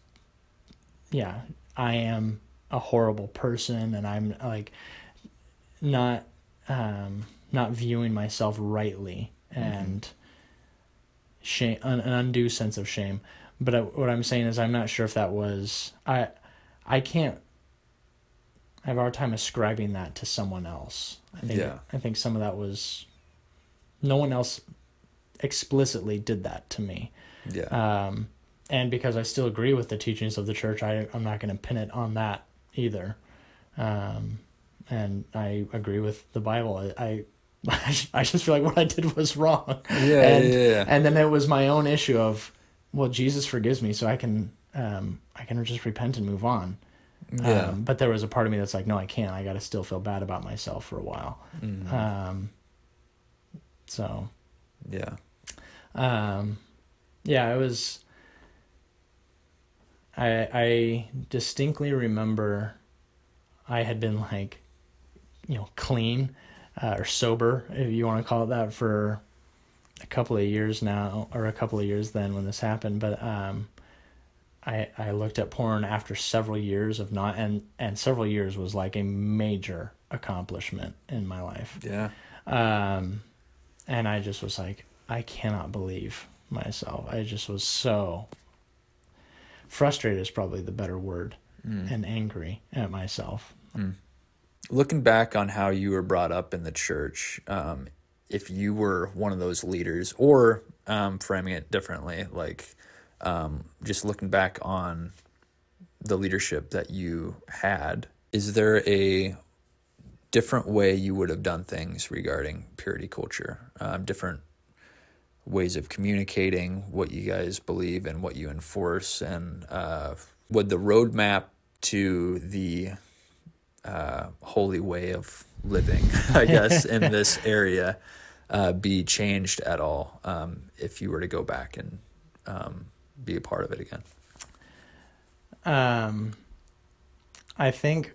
yeah, I am a horrible person, and I'm like, not, um, not viewing myself rightly, and shame, an, an undue sense of shame. But I, what I'm saying is, I'm not sure if that was I. I can't. I have a hard time ascribing that to someone else. I think. Yeah. I think some of that was. No one else explicitly did that to me. yeah. Um, and because I still agree with the teachings of the church, I, I'm not going to pin it on that either. Um, and I agree with the Bible. I, I, I just feel like what I did was wrong. yeah, and, yeah, yeah. and then it was my own issue of, well, Jesus forgives me, so I can, um, I can just repent and move on. yeah. Um, but there was a part of me that's like, no, I can't. I got to still feel bad about myself for a while. Mhm. Um, so yeah. Um, yeah, it was. I I distinctly remember, I had been like, you know, clean, uh, or sober, if you want to call it that, for a couple of years now, or a couple of years then when this happened. But um, I I looked at porn after several years of not, and and several years was like a major accomplishment in my life. Yeah. Um, and I just was like, I cannot believe myself. I just was so frustrated is probably the better word, Mm. and angry at myself. looking back on how you were brought up in the church, um, if you were one of those leaders, or um, framing it differently, like um, just looking back on the leadership that you had, is there a different way you would have done things regarding purity culture? Um, different ways of communicating what you guys believe and what you enforce, and uh, would the roadmap to the uh, holy way of living, I guess, in this area uh, be changed at all um, if you were to go back and um, be a part of it again? Um, I think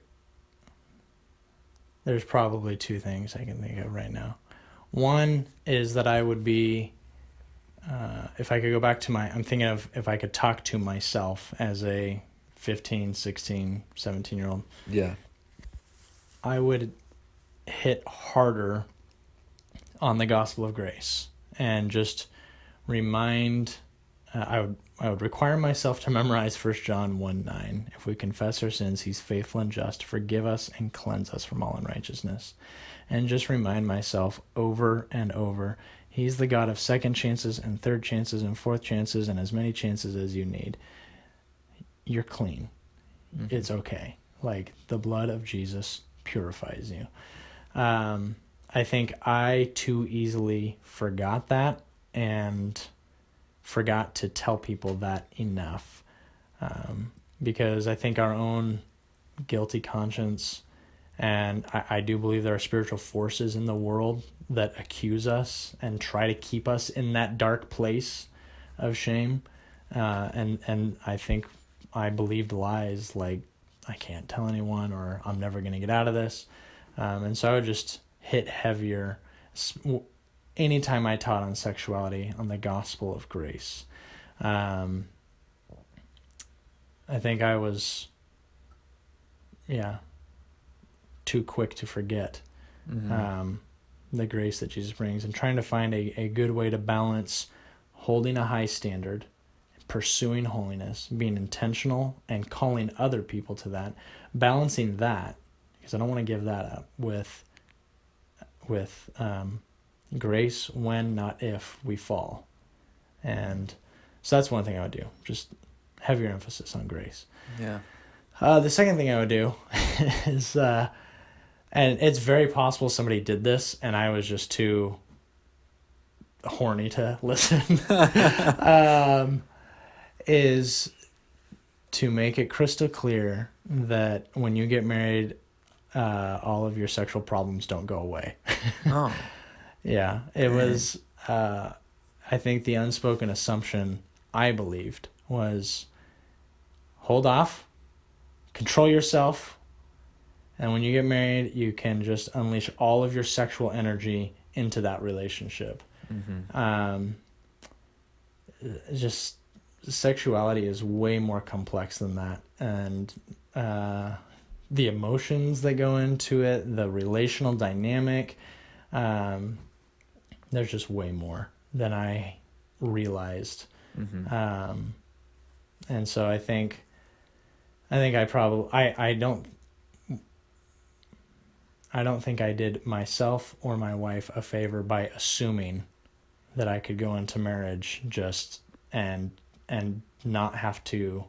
there's probably two things I can think of right now. One is that I would be, uh, if I could go back to my, I'm thinking of if I could talk to myself as a 15, 16, 17 year old, Yeah. I would hit harder on the gospel of grace and just remind uh, I would I would require myself to memorize 1 John 1 9. If we confess our sins, he's faithful and just to forgive us and cleanse us from all unrighteousness. And just remind myself over and over, he's the God of second chances and third chances and fourth chances and as many chances as you need. You're clean. Mhm. It's okay. Like the blood of Jesus purifies you. Um, I think I too easily forgot that and forgot to tell people that enough um, because I think our own guilty conscience and I, I do believe there are spiritual forces in the world that accuse us and try to keep us in that dark place of shame uh, and and I think I believed lies like I can't tell anyone or I'm never going to get out of this um, and so I would just hit heavier anytime I taught on sexuality on the gospel of grace. Um, I think I was, yeah, too quick to forget Mhm. um, the grace that Jesus brings and trying to find a, a good way to balance holding a high standard, pursuing holiness, being intentional, and calling other people to that, balancing that, because I don't want to give that up with with um, grace when, not if, we fall. And so that's one thing I would do. Just heavier emphasis on grace. Yeah. Uh, the second thing I would do is, uh, and it's very possible somebody did this, and I was just too horny to listen. um, is to make it crystal clear that when you get married, uh, all of your sexual problems don't go away. Oh. Yeah, it was. Uh, I think the unspoken assumption I believed was hold off, control yourself, and when you get married, you can just unleash all of your sexual energy into that relationship. Mm-hmm. Um, just sexuality is way more complex than that, and uh, the emotions that go into it, the relational dynamic. Um, there's just way more than I realized. Mm-hmm. Um, and so I think, I think I probably, I, I don't, I don't think I did myself or my wife a favor by assuming that I could go into marriage just and, and not have to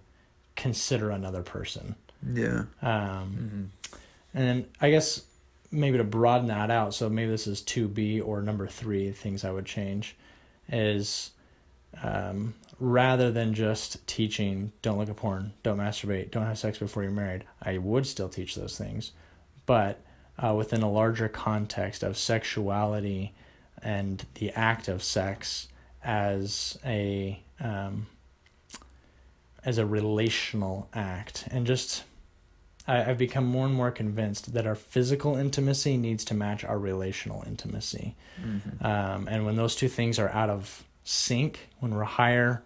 consider another person. yeah. Um, Mm-hmm. and I guess maybe to broaden that out, so maybe this is 2B or number three things I would change is um, rather than just teaching don't look at porn, don't masturbate, don't have sex before you're married, I would still teach those things, but uh, within a larger context of sexuality and the act of sex as a um, as a relational act and just I, I've become more and more convinced that our physical intimacy needs to match our relational intimacy. Mm-hmm. Um, and when those two things are out of sync, when we're higher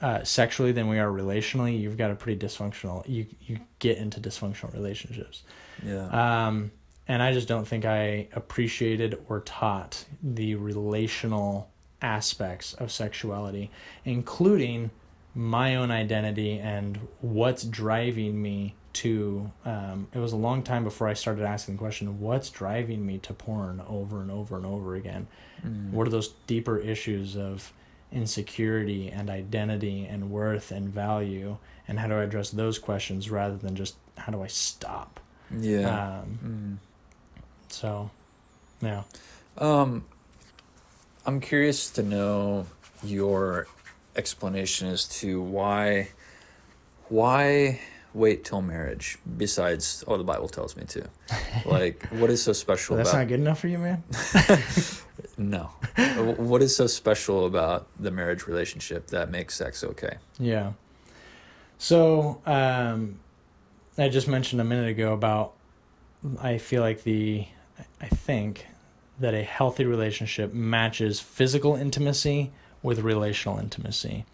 uh, sexually than we are relationally, you've got a pretty dysfunctional. You you get into dysfunctional relationships. Yeah. Um, and I just don't think I appreciated or taught the relational aspects of sexuality, including my own identity and what's driving me to. Um, it was a long time before I started asking the question, what's driving me to porn over and over and over again? Mm. What are those deeper issues of insecurity and identity and worth and value? And how do I address those questions rather than just how do I stop? Yeah. Um, mm. So, yeah. Um, I'm curious to know your explanation as to why why wait till marriage besides oh the bible tells me to like what is so special Well, that's about not good enough for you, man. no what is so special about the marriage relationship that makes sex okay Yeah. So, um, I just mentioned a minute ago about I feel like the I think that a healthy relationship matches physical intimacy with relational intimacy.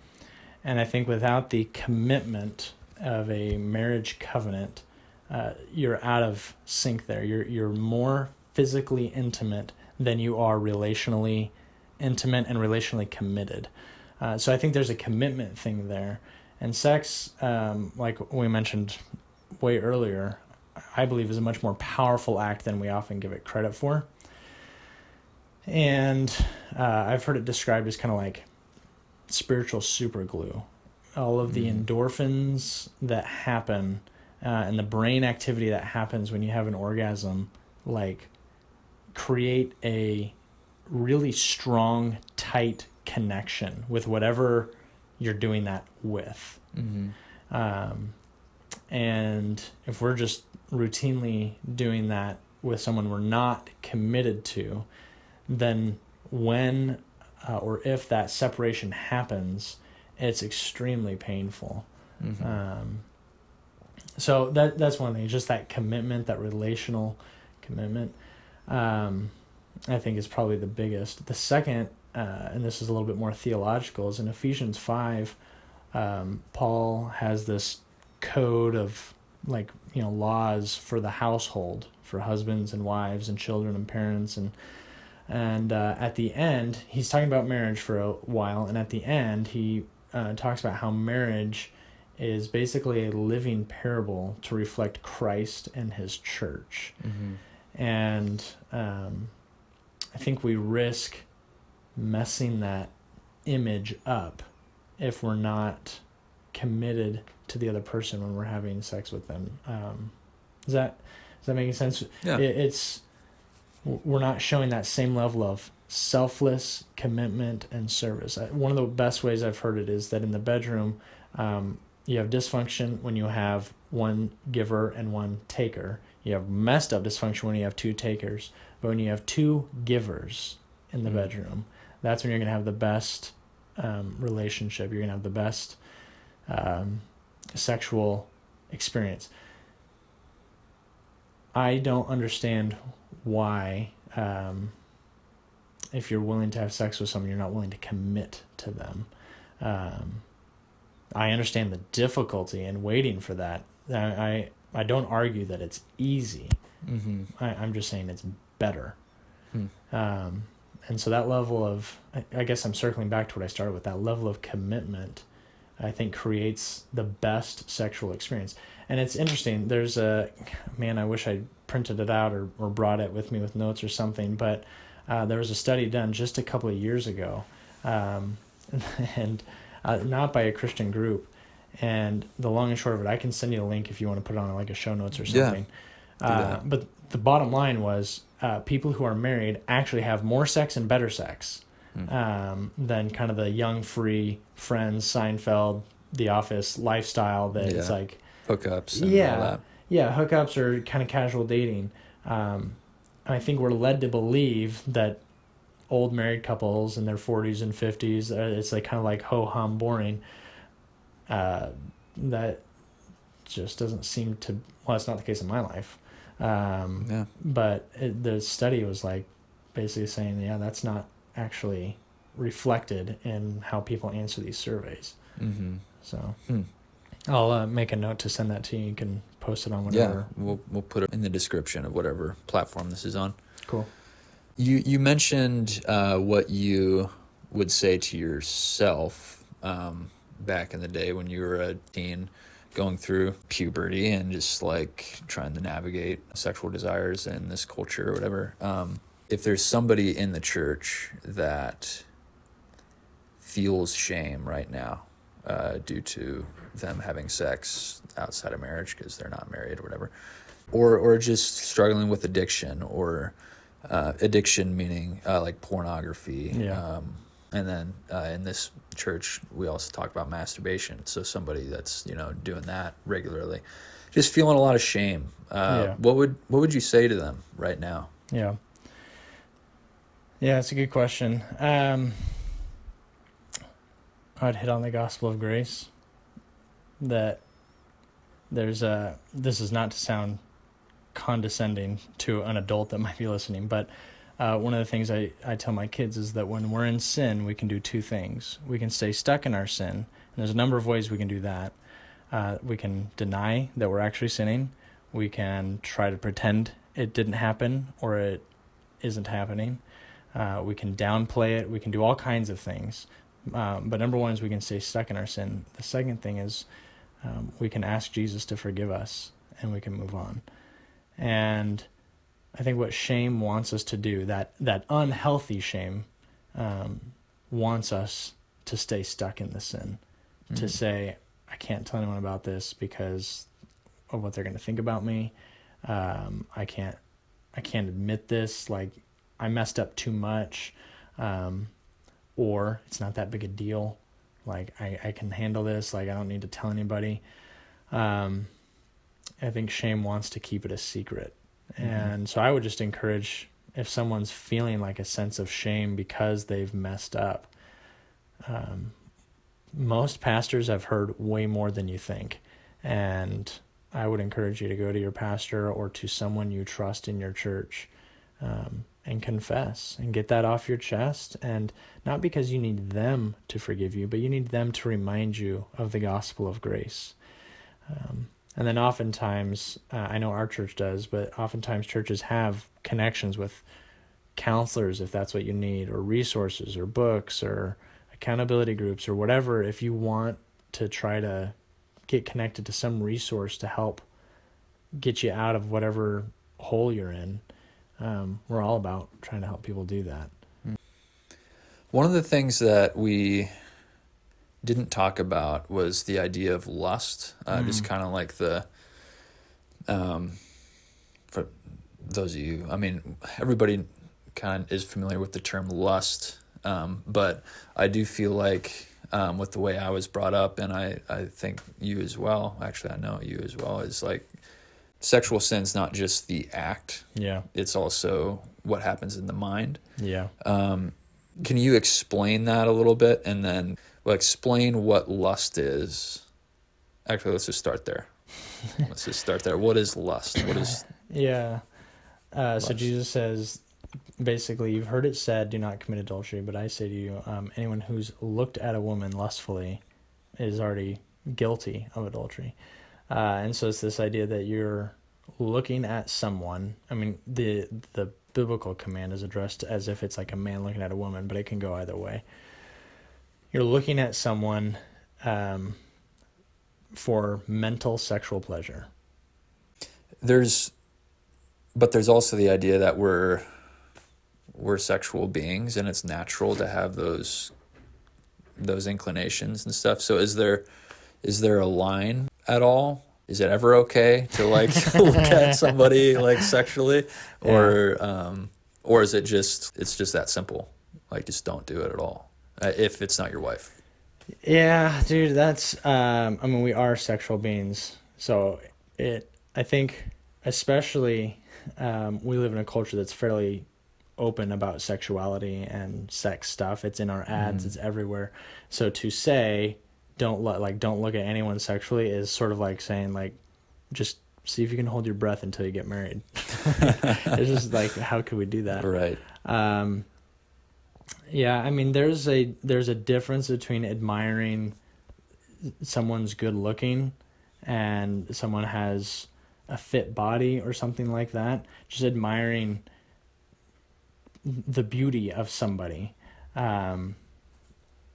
And I think without the commitment of a marriage covenant, uh, you're out of sync there. You're you're more physically intimate than you are relationally intimate and relationally committed. Uh, so I think there's a commitment thing there. And sex, um, like we mentioned way earlier, I believe is a much more powerful act than we often give it credit for. And uh, I've heard it described as kind of like spiritual super glue. All of the Mhm. endorphins that happen uh, and the brain activity that happens when you have an orgasm, like create a really strong, tight connection with whatever you're doing that with. mm-hmm. Um, and if we're just routinely doing that with someone we're not committed to, then when uh, or if that separation happens, it's extremely painful. Mm-hmm. Um, so that that's one thing. Just that commitment, that relational commitment, um, I think is probably the biggest. The second, uh, and this is a little bit more theological, is in Ephesians five. Um, Paul has this code of like you know laws for the household for husbands and wives and children and parents and And uh, at the end, he's talking about marriage for a while, and at the end, he uh, talks about how marriage is basically a living parable to reflect Christ and His church. Mm-hmm. And um, I think we risk messing that image up if we're not committed to the other person when we're having sex with them. Um, is that is that making sense? Yeah. It, it's we're not showing that same level of selfless commitment and service. One of the best ways I've heard it is that in the bedroom, um, you have dysfunction when you have one giver and one taker. You have messed up dysfunction when you have two takers. But when you have two givers in the Mm. bedroom, that's when you're going to have the best um, relationship. You're going to have the best um, sexual experience. I don't understand why, um, if you're willing to have sex with someone, you're not willing to commit to them. Um, I understand the difficulty in waiting for that. I, I, I don't argue that it's easy. Mm-hmm. I, I'm just saying it's better. Hmm. Um, and so that level of, I, I guess I'm circling back to what I started with. That level of commitment, I think, creates the best sexual experience. And it's interesting. There's a man. I wish I printed it out or, or brought it with me with notes or something. But uh, there was a study done just a couple of years ago, um, and uh, not by a Christian group. And the long and short of it, I can send you a link if you want to put it on like a show notes or something. Do Uh, but the bottom line was uh, people who are married actually have more sex and better sex Hmm. um, than kind of the young, free Friends, Seinfeld, The Office lifestyle that it's like, Hookups and Yeah. all that. yeah, hookups are kind of casual dating. Um, I think we're led to believe that old married couples in their 40s and 50s, uh, it's like kind of like ho hum boring. Uh, that just doesn't seem to, well, it's not the case in my life. Um, Yeah. but it, the study was like basically saying, yeah, that's not actually reflected in how people answer these surveys. Mm-hmm. So Hmm. I'll uh, make a note to send that to you. You can post it on whatever. Yeah. We'll we'll put it in the description of whatever platform this is on. Cool. You you mentioned uh, what you would say to yourself um, back in the day when you were a teen, going through puberty and just like trying to navigate sexual desires in this culture or whatever. Um, if there's somebody in the church that feels shame right now uh, due to them having sex outside of marriage because they're not married or whatever, or or just struggling with addiction or uh, addiction meaning uh, like pornography. Yeah. Um, and then uh, in this church, we also talk about masturbation. So somebody that's you know doing that regularly, just feeling a lot of shame. Uh, Yeah. What would what would you say to them right now? Yeah. Yeah, it's a good question. Um, I'd hit on the gospel of grace. That there's a. This is not to sound condescending to an adult that might be listening, but uh, one of the things I, I tell my kids is that when we're in sin, we can do two things. We can stay stuck in our sin, and there's a number of ways we can do that. Uh, we can deny that we're actually sinning. We can try to pretend it didn't happen or it isn't happening. Uh, we can downplay it. We can do all kinds of things. Um, but number one is we can stay stuck in our sin. The second thing is um, we can ask Jesus to forgive us and we can move on. And I think what shame wants us to do, that, that unhealthy shame, um, wants us to stay stuck in the sin, to Mhm. say, I can't tell anyone about this because of what they're going to think about me. Um, I can't, I can't admit this. Like I messed up too much. Um, or it's not that big a deal. Like I, I can handle this. Like I don't need to tell anybody. Um, I think shame wants to keep it a secret. Mhm. And so I would just encourage if someone's feeling like a sense of shame because they've messed up. Um, most pastors have heard way more than you think. And I would encourage you to go to your pastor or to someone you trust in your church um, and confess and get that off your chest. And not because you need them to forgive you, but you need them to remind you of the gospel of grace. Um, and then oftentimes, uh, I know our church does, but oftentimes churches have connections with counselors if that's what you need, or resources, or books, or accountability groups, or whatever. If you want to try to get connected to some resource to help get you out of whatever hole you're in, um, we're all about trying to help people do that. One of the things that we didn't talk about was the idea of lust. Uh, Mm. Just kind of like the, um, for those of you, I mean, everybody kind of is familiar with the term lust, um, but I do feel like um, with the way I was brought up, and I, I think you as well, actually, I know you as well, is like sexual sin's not just the act, Yeah, it's also what happens in the mind. yeah. Um, can you explain that a little bit and then well, explain what lust is? Actually, let's just start there. let's just start there. What is lust? What is Yeah. Uh, so Jesus says, basically, you've heard it said, do not commit adultery, but I say to you, um, anyone who's looked at a woman lustfully is already guilty of adultery. Uh, and so it's this idea that you're looking at someone. I mean, the the biblical command is addressed as if it's like a man looking at a woman, but it can go either way. You're looking at someone um, for mental sexual pleasure. there's but there's also the idea that we're we're sexual beings and it's natural to have those those inclinations and stuff. So is there is there a line at all? Is it ever okay to like look at somebody like sexually or um or is it just it's just that simple? Like just don't do it at all. Uh, if it's not your wife. Yeah, dude, that's um I mean we are sexual beings. So it I think especially um we live in a culture that's fairly open about sexuality and sex stuff. It's in our ads, Mhm. it's everywhere. So to say don't look like don't look at anyone sexually is sort of like saying like just see if you can hold your breath until you get married. it's just like how could we do that? Right. Um, yeah, I mean, there's a there's a difference between admiring someone's good looking and someone has a fit body or something like that. Just admiring the beauty of somebody, um,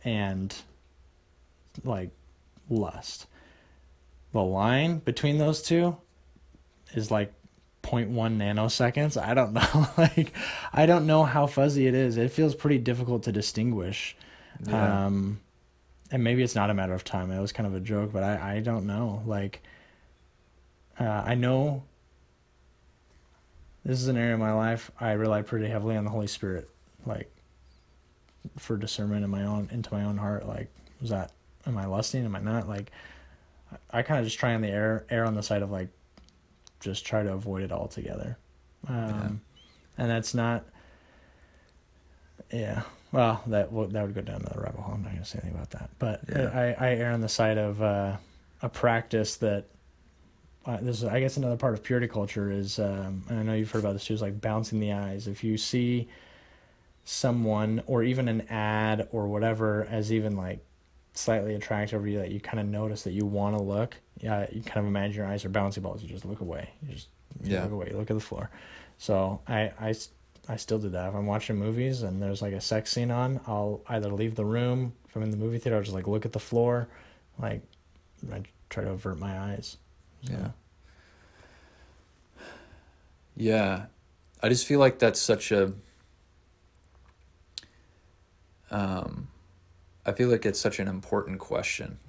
and like lust. The line between those two is like 0.1 nanoseconds. I don't know. like, I don't know how fuzzy it is. It feels pretty difficult to distinguish. Yeah. Um, and maybe it's not a matter of time. It was kind of a joke, but I, I don't know. Like, uh, I know this is an area of my life I rely pretty heavily on the Holy Spirit, like, for discernment in my own into my own heart. Like, was that am I lusting? Am I not? Like, I, I kind of just try on the air air on the side of like, just try to avoid it altogether. Um, and that's not. Yeah, well, that would that would go down to the rabbit hole. I'm not going to say anything about that. But Yeah. I, I err on the side of uh, a practice that uh, this is, I guess, another part of purity culture is, um, and I know you've heard about this too, is like bouncing the eyes. If you see someone or even an ad or whatever as even like slightly attractive or you that you kind of notice that you want to look, yeah, you kind of imagine your eyes are bouncy balls. You just look away. You just you Yeah. look away. You look at the floor. So I, I, I still do that. If I'm watching movies and there's like a sex scene on, I'll either leave the room if I'm in the movie theater. I'll just like look at the floor, like I try to avert my eyes. So, Yeah. Yeah. I just feel like that's such a um I feel like it's such an important question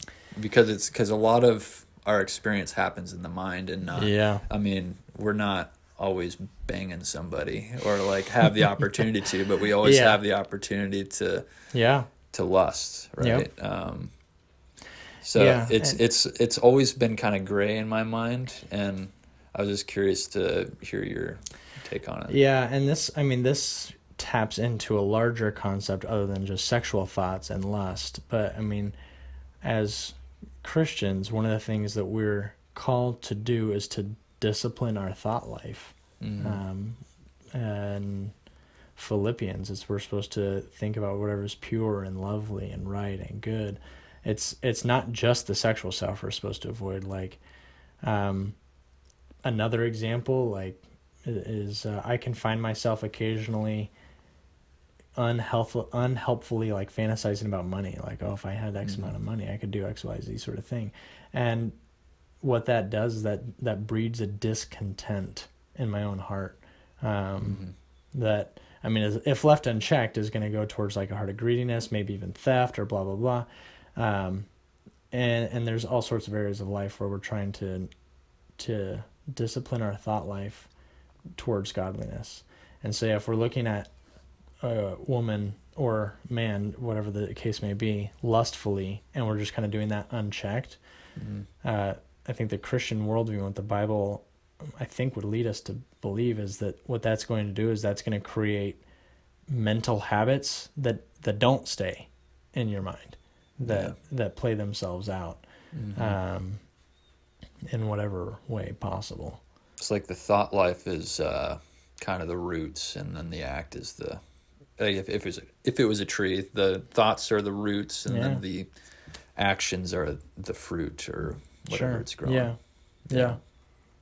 because it's because a lot of our experience happens in the mind and not Yeah. I mean, we're not always banging somebody or like have the opportunity to, but we always Yeah. have the opportunity to Yeah. to lust, right? Um, so Yeah, it's and- it's it's always been kind of gray in my mind, and I was just curious to hear your take on it. Yeah, and this, I mean, this taps into a larger concept other than just sexual thoughts and lust. But I mean, as Christians, one of the things that we're called to do is to discipline our thought life. Mhm. Um, and Philippians, it's we're supposed to think about whatever's pure and lovely and right and good. It's it's not just the sexual stuff we're supposed to avoid. Like, um, another example, like, is uh, I can find myself occasionally unhelpful unhelpfully like fantasizing about money like oh if i had x amount of money i could do xyz sort of thing. And what that does is that that breeds a discontent in my own heart um, that i mean if left unchecked is going to go towards like a heart of greediness maybe even theft or blah blah blah. Um, and and there's all sorts of areas of life where we're trying to to discipline our thought life towards godliness. And so if we're looking at a woman or man, whatever the case may be, lustfully, and we're just kind of doing that unchecked, uh, I think the Christian worldview, what the Bible, I think, would lead us to believe is that what that's going to do is that's going to create mental habits that that don't stay in your mind, that that play themselves out, um, in whatever way possible. It's like the thought life is uh, kind of the roots, and then the act is the. Like if, if it was a, if it was a tree, the thoughts are the roots, and Yeah. then the actions are the fruit or whatever it's growing. Yeah. yeah,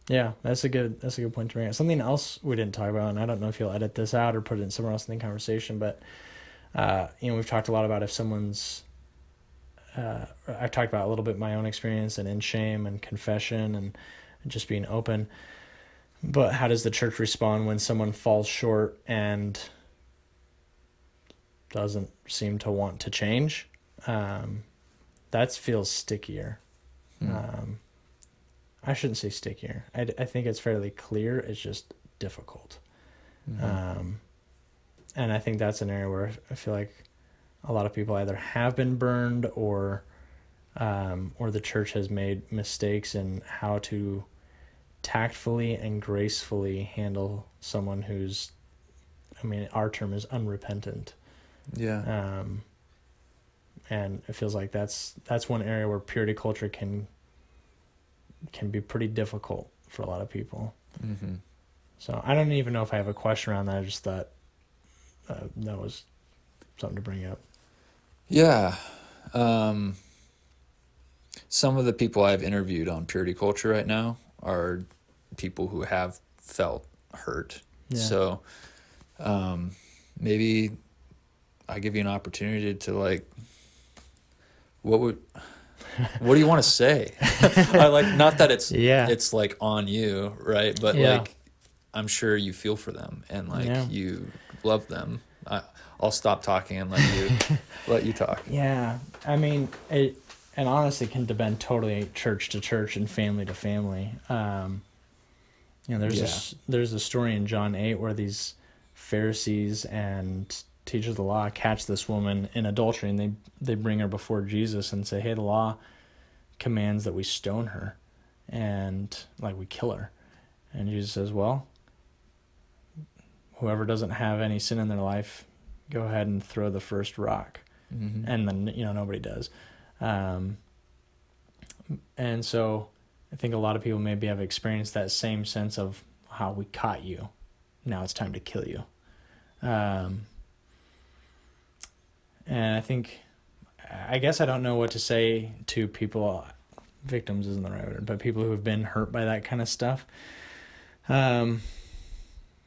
yeah, That's a good. That's a good point to bring up. Something else we didn't talk about, and I don't know if you'll edit this out or put it in somewhere else in the conversation, but uh, you know, we've talked a lot about if someone's. Uh, I've talked about a little bit my own experience and in shame and confession and just being open. But how does the church respond when someone falls short and doesn't seem to want to change? Um, that feels stickier. Um, I shouldn't say stickier. I, I think it's fairly clear. It's just difficult. Um, and I think that's an area where I feel like a lot of people either have been burned or um, or the church has made mistakes in how to tactfully and gracefully handle someone who's I mean our term is unrepentant Yeah. um, and it feels like that's that's one area where purity culture can can be pretty difficult for a lot of people. hmm So I don't even know if I have a question around that. I just thought uh, that was something to bring up. Yeah. Um, some of the people I've interviewed on purity culture right now are people who have felt hurt. Yeah. So um, maybe I give you an opportunity to like, what would, what do you want to say? I like not that it's Yeah. it's like on you, right? But Yeah. like, I'm sure you feel for them and like Yeah. you love them. I, I'll stop talking and let you let you talk. Yeah, I mean it, and honestly, can depend totally church to church and family to family. Um, you know, there's Yeah. this there's a story in John eight where these Pharisees and teachers of the law catch this woman in adultery, and they they bring her before Jesus and say, "Hey, the law commands that we stone her, and like we kill her," and Jesus says, "Well." Whoever doesn't have any sin in their life, go ahead and throw the first rock Mm-hmm. and then you know nobody does um, and so i think a lot of people maybe have experienced that same sense of how we caught you now it's time to kill you um, and i think i guess i don't know what to say to people victims isn't the right word but people who have been hurt by that kind of stuff um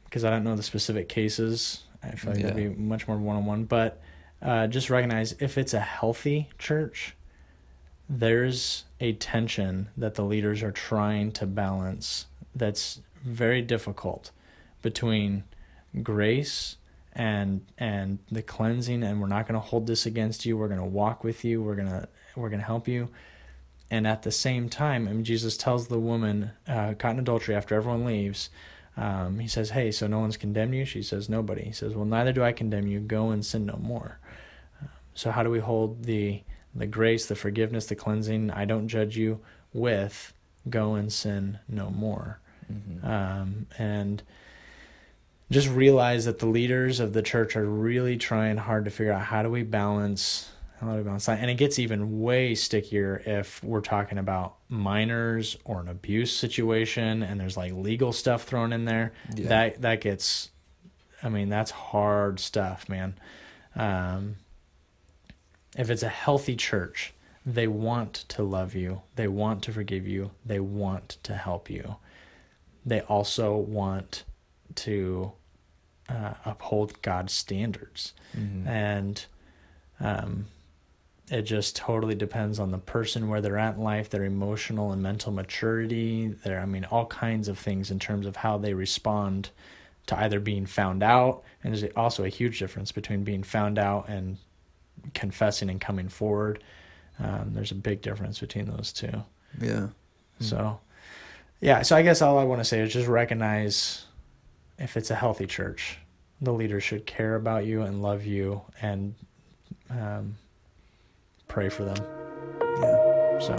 because i don't know the specific cases i feel like that'd Yeah. be much more one-on-one but uh, just recognize if it's a healthy church, there's a tension that the leaders are trying to balance that's very difficult between grace and and the cleansing and we're not going to hold this against you. We're going to walk with you. We're going to we're going to help you. And at the same time I mean, jesus tells the woman uh, caught in adultery after everyone leaves um, he says hey so no one's condemned you? She says nobody. He says well neither do i condemn you. Go and sin no more. So how do we hold the the grace, the forgiveness, the cleansing? I don't judge you with go and sin no more. Mm-hmm. Um, and just realize that the leaders of the church are really trying hard to figure out how do we balance how do we balance that. And it gets even way stickier if we're talking about minors or an abuse situation and there's like legal stuff thrown in there. Yeah. That that gets I mean, that's hard stuff, man. Um, if it's a healthy church, they want to love you, they want to forgive you, they want to help you. They also want to uh, uphold God's standards, and um, it just totally depends on the person where they're at in life, their emotional and mental maturity, their I mean all kinds of things in terms of how they respond to either being found out, and there's also a huge difference between being found out and confessing and coming forward. Um, there's a big difference between those two. Yeah. So, yeah. So I guess all I want to say is just recognize if it's a healthy church, the leader should care about you and love you and um, pray for them. Yeah. So,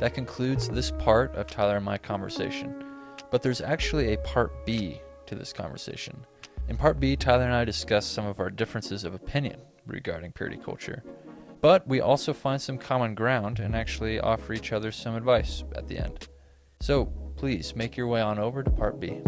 That concludes this part of Tyler and my conversation. But there's actually a part B to this conversation. In part B, Tyler and I discuss some of our differences of opinion regarding purity culture. But we also find some common ground and actually offer each other some advice at the end. So please make your way on over to part B.